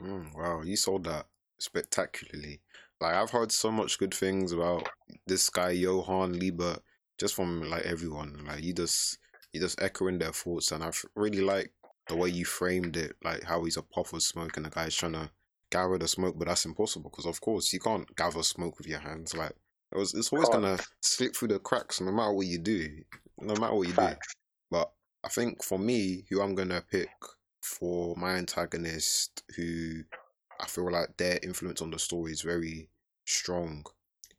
Mm, wow, you sold that spectacularly. Like I've heard so much good things about this guy Johan Liebert just from like everyone. Like you just you just echoing their thoughts, and I really like the way you framed it, like how he's a puff of smoke and the guy's trying to gather the smoke, but that's impossible because of course you can't gather smoke with your hands. Like it was, it's always gonna slip through the cracks no matter what you do, no matter what you Facts. do. But I think for me, who I'm gonna pick for my antagonist, who I feel like their influence on the story is very strong.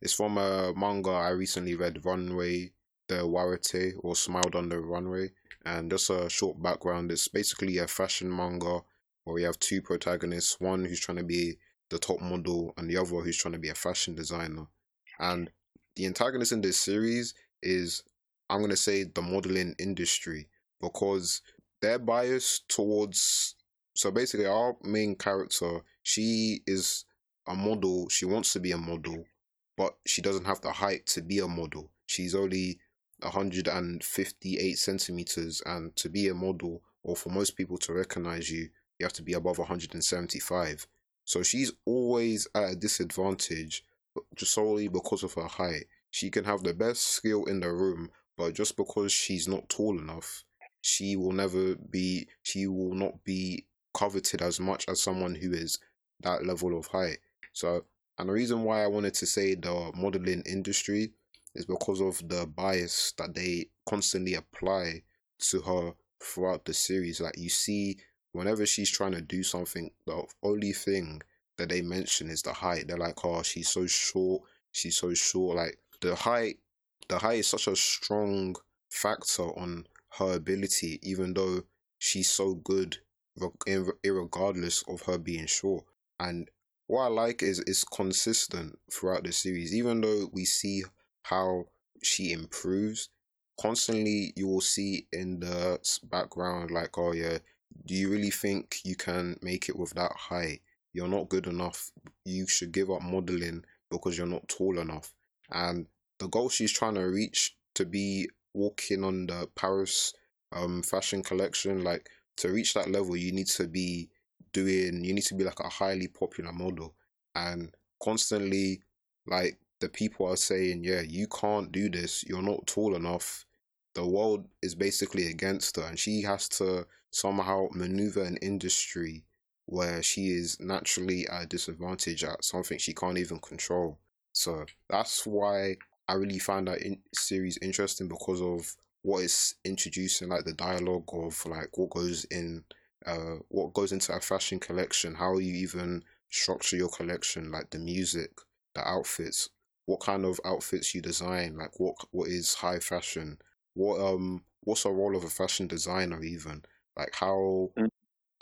It's from a manga I recently read, Runway de Waratte, or Smile Down the Runway. And just a short background, it's basically a fashion manga where we have two protagonists, one who's trying to be the top model and the other who's trying to be a fashion designer. And the antagonist in this series is, I'm going to say, the modeling industry because they're biased towards. So basically, our main character, she is a model. She wants to be a model, but she doesn't have the height to be a model. She's only 158 centimeters, and to be a model, or for most people to recognize you, you have to be above 175. So she's always at a disadvantage just solely because of her height. She can have the best skill in the room, but just because she's not tall enough, she will never be she will not be coveted as much as someone who is that level of height. So and the reason why I wanted to say the modeling industry is because of the bias that they constantly apply to her throughout the series. Like you see, whenever she's trying to do something, the only thing that they mention is the height. They're like, oh, she's so short, she's so short. Like the height, the height is such a strong factor on her ability, even though she's so good, regardless of her being short. And what I like is it's consistent throughout the series, even though we see how she improves. Constantly you will see in the background like oh yeah do you really think you can make it with that height? You're not good enough. You should give up modeling because you're not tall enough. And the goal she's trying to reach to be walking on the paris um fashion collection like to reach that level you need to be doing you need to be like a highly popular model. And constantly like the people are saying, yeah, you can't do this. You're not tall enough. The world is basically against her, and she has to somehow maneuver an industry where she is naturally at a disadvantage at something she can't even control. So that's why I really find that in- series interesting because of what it's introducing, like the dialogue of like what goes in, uh, what goes into a fashion collection, how you even structure your collection, like the music, the outfits, what kind of outfits you design, like what what is high fashion, what um what's the role of a fashion designer even, like how Mm.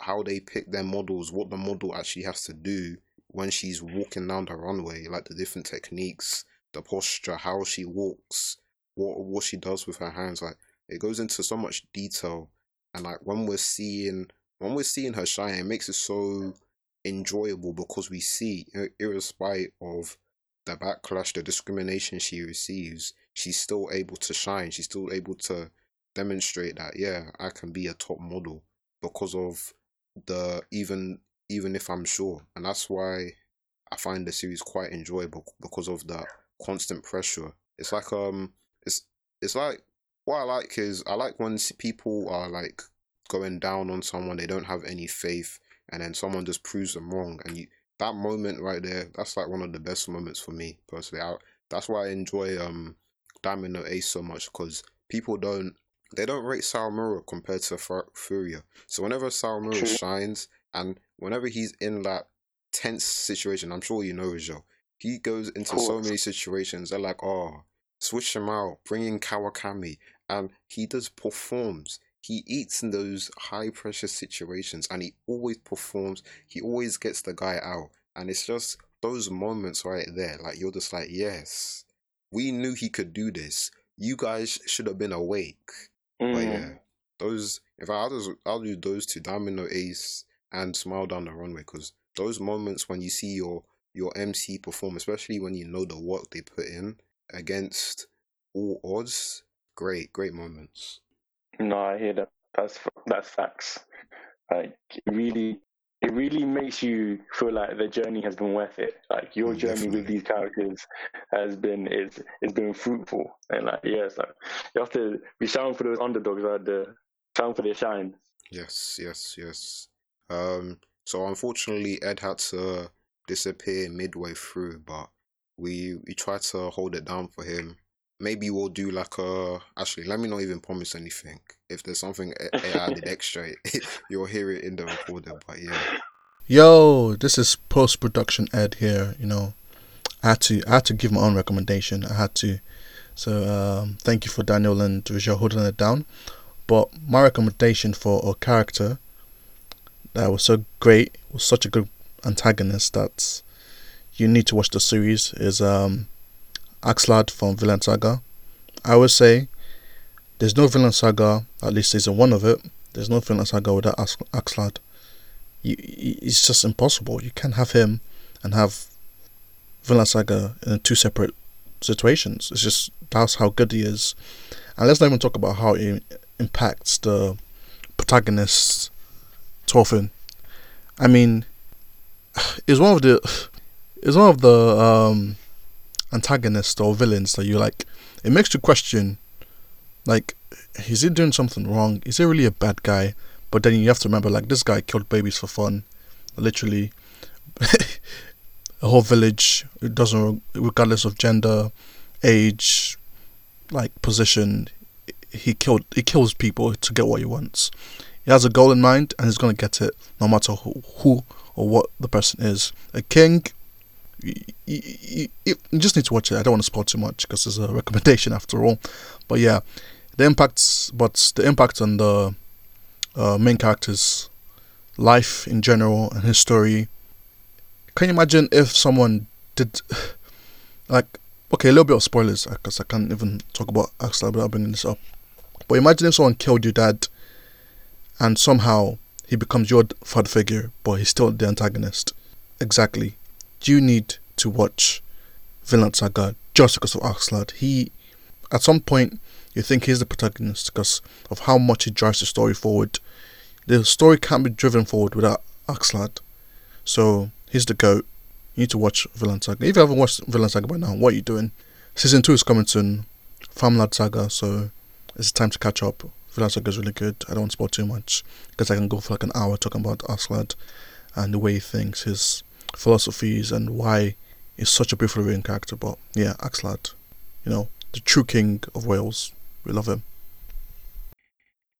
how they pick their models, what the model actually has to do when she's walking down the runway, like the different techniques, the posture, how she walks, what what she does with her hands, like it goes into so much detail, and like when we're seeing when we're seeing her shine, it makes it so enjoyable because we see, ir- irrespective of the backlash, the discrimination she receives, she's still able to shine. She's still able to demonstrate that, yeah, I can be a top model because of the even even if I'm sure, and that's why I find the series quite enjoyable because of that constant pressure. It's like um, it's it's like what I like is I like when people are like going down on someone they don't have any faith, and then someone just proves them wrong, and you that moment right there, that's like one of the best moments for me personally. I, that's why I enjoy um Diamond No Ace so much because people don't they don't rate Sawamura compared to Fu- Furuya. So whenever Sawamura True. shines and whenever he's in that tense situation, I'm sure you know Rizzo, he goes into so many situations. They're like, oh, switch him out, bring in Kawakami, and he does performs. He eats in those high pressure situations and he always performs. He always gets the guy out. And it's just those moments right there. Like you're just like, yes, we knew he could do this. You guys should have been awake. Mm. But yeah, those, if I, I'll, just, I'll do those two, Domino Ace and Smile Down the Runway, because those moments when you see your your MC perform, especially when you know the work they put in against all odds, great, great moments. No, I hear that. That's that's facts. Like it really, it really makes you feel like the journey has been worth it. Like your journey with these characters has been is is been fruitful. And like yeah, it's like you have to be shouting for those underdogs out there, shouting for their shine. Yes, yes, yes. Um, so unfortunately, Ed had to disappear midway through, but we we tried to hold it down for him. Maybe we'll do like a. Actually, let me not even promise anything. If there's something I I added extra, you'll hear it in the recorder. But yeah, Yo, this is post production Ed here. You know, I had to I had to give my own recommendation. I had to. So um, thank you for Daniel and Vijay holding it down. But my recommendation for a character that was so great, was such a good antagonist that you need to watch the series is um, Askeladd from Vinland Saga. I would say there's no Vinland Saga, at least season one of it. There's no Vinland Saga without Ax- Askeladd you- it's just impossible. You can't have him and have Vinland Saga in two separate situations. It's just that's how good he is. And let's not even talk about how he impacts the protagonist, Thorfinn. I mean, it's one of the it's one of the um, antagonists or villains that you like. It makes you question, like, is he doing something wrong? Is he really a bad guy? But then you have to remember, like, this guy killed babies for fun, literally. a whole village, it doesn't, regardless of gender, age, like position, he killed, he kills people to get what he wants. He has a goal in mind, and he's gonna get it, no matter who, who or what the person is. A king, you, you, you, just need to watch it. I don't want to spoil too much because it's a recommendation after all. But yeah, the impacts, but the impact on the uh, main character's life in general and his story. Can you imagine if someone did, like, okay, a little bit of spoilers because I can't even talk about Axel without bringing this up. But imagine if someone killed your dad, and somehow he becomes your father figure, but he's still the antagonist. Exactly. Do you need to watch Vinland Saga just because of Askeladd? He, at some point, you think he's the protagonist because of how much he drives the story forward. The story can't be driven forward without Askeladd. So he's the goat. You need to watch Vinland Saga. If you haven't watched Vinland Saga by now, what are you doing? Season 2 is coming soon. Farmland Saga, so it's time to catch up. Vinland Saga is really good. I don't want to spoil too much because I can go for like an hour talking about Askeladd and the way he thinks, his philosophies, and why he's such a beautiful written character. But yeah, Askeladd, you know, the true king of Wales. We love him.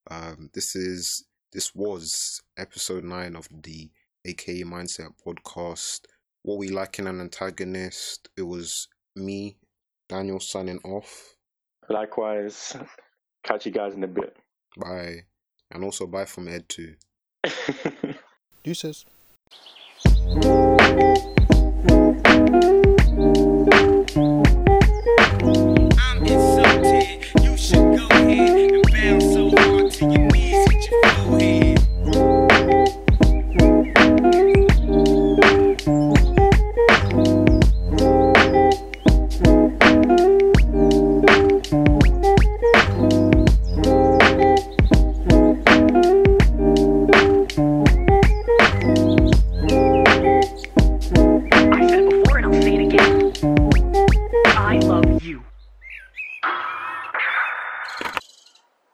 um, this is this was episode nine of the AKA Mindset podcast. What we like in an antagonist. It was me, Daniel, signing off. Likewise, catch you guys in a bit. Bye, and also bye from Ed too. Deuces. Thank you.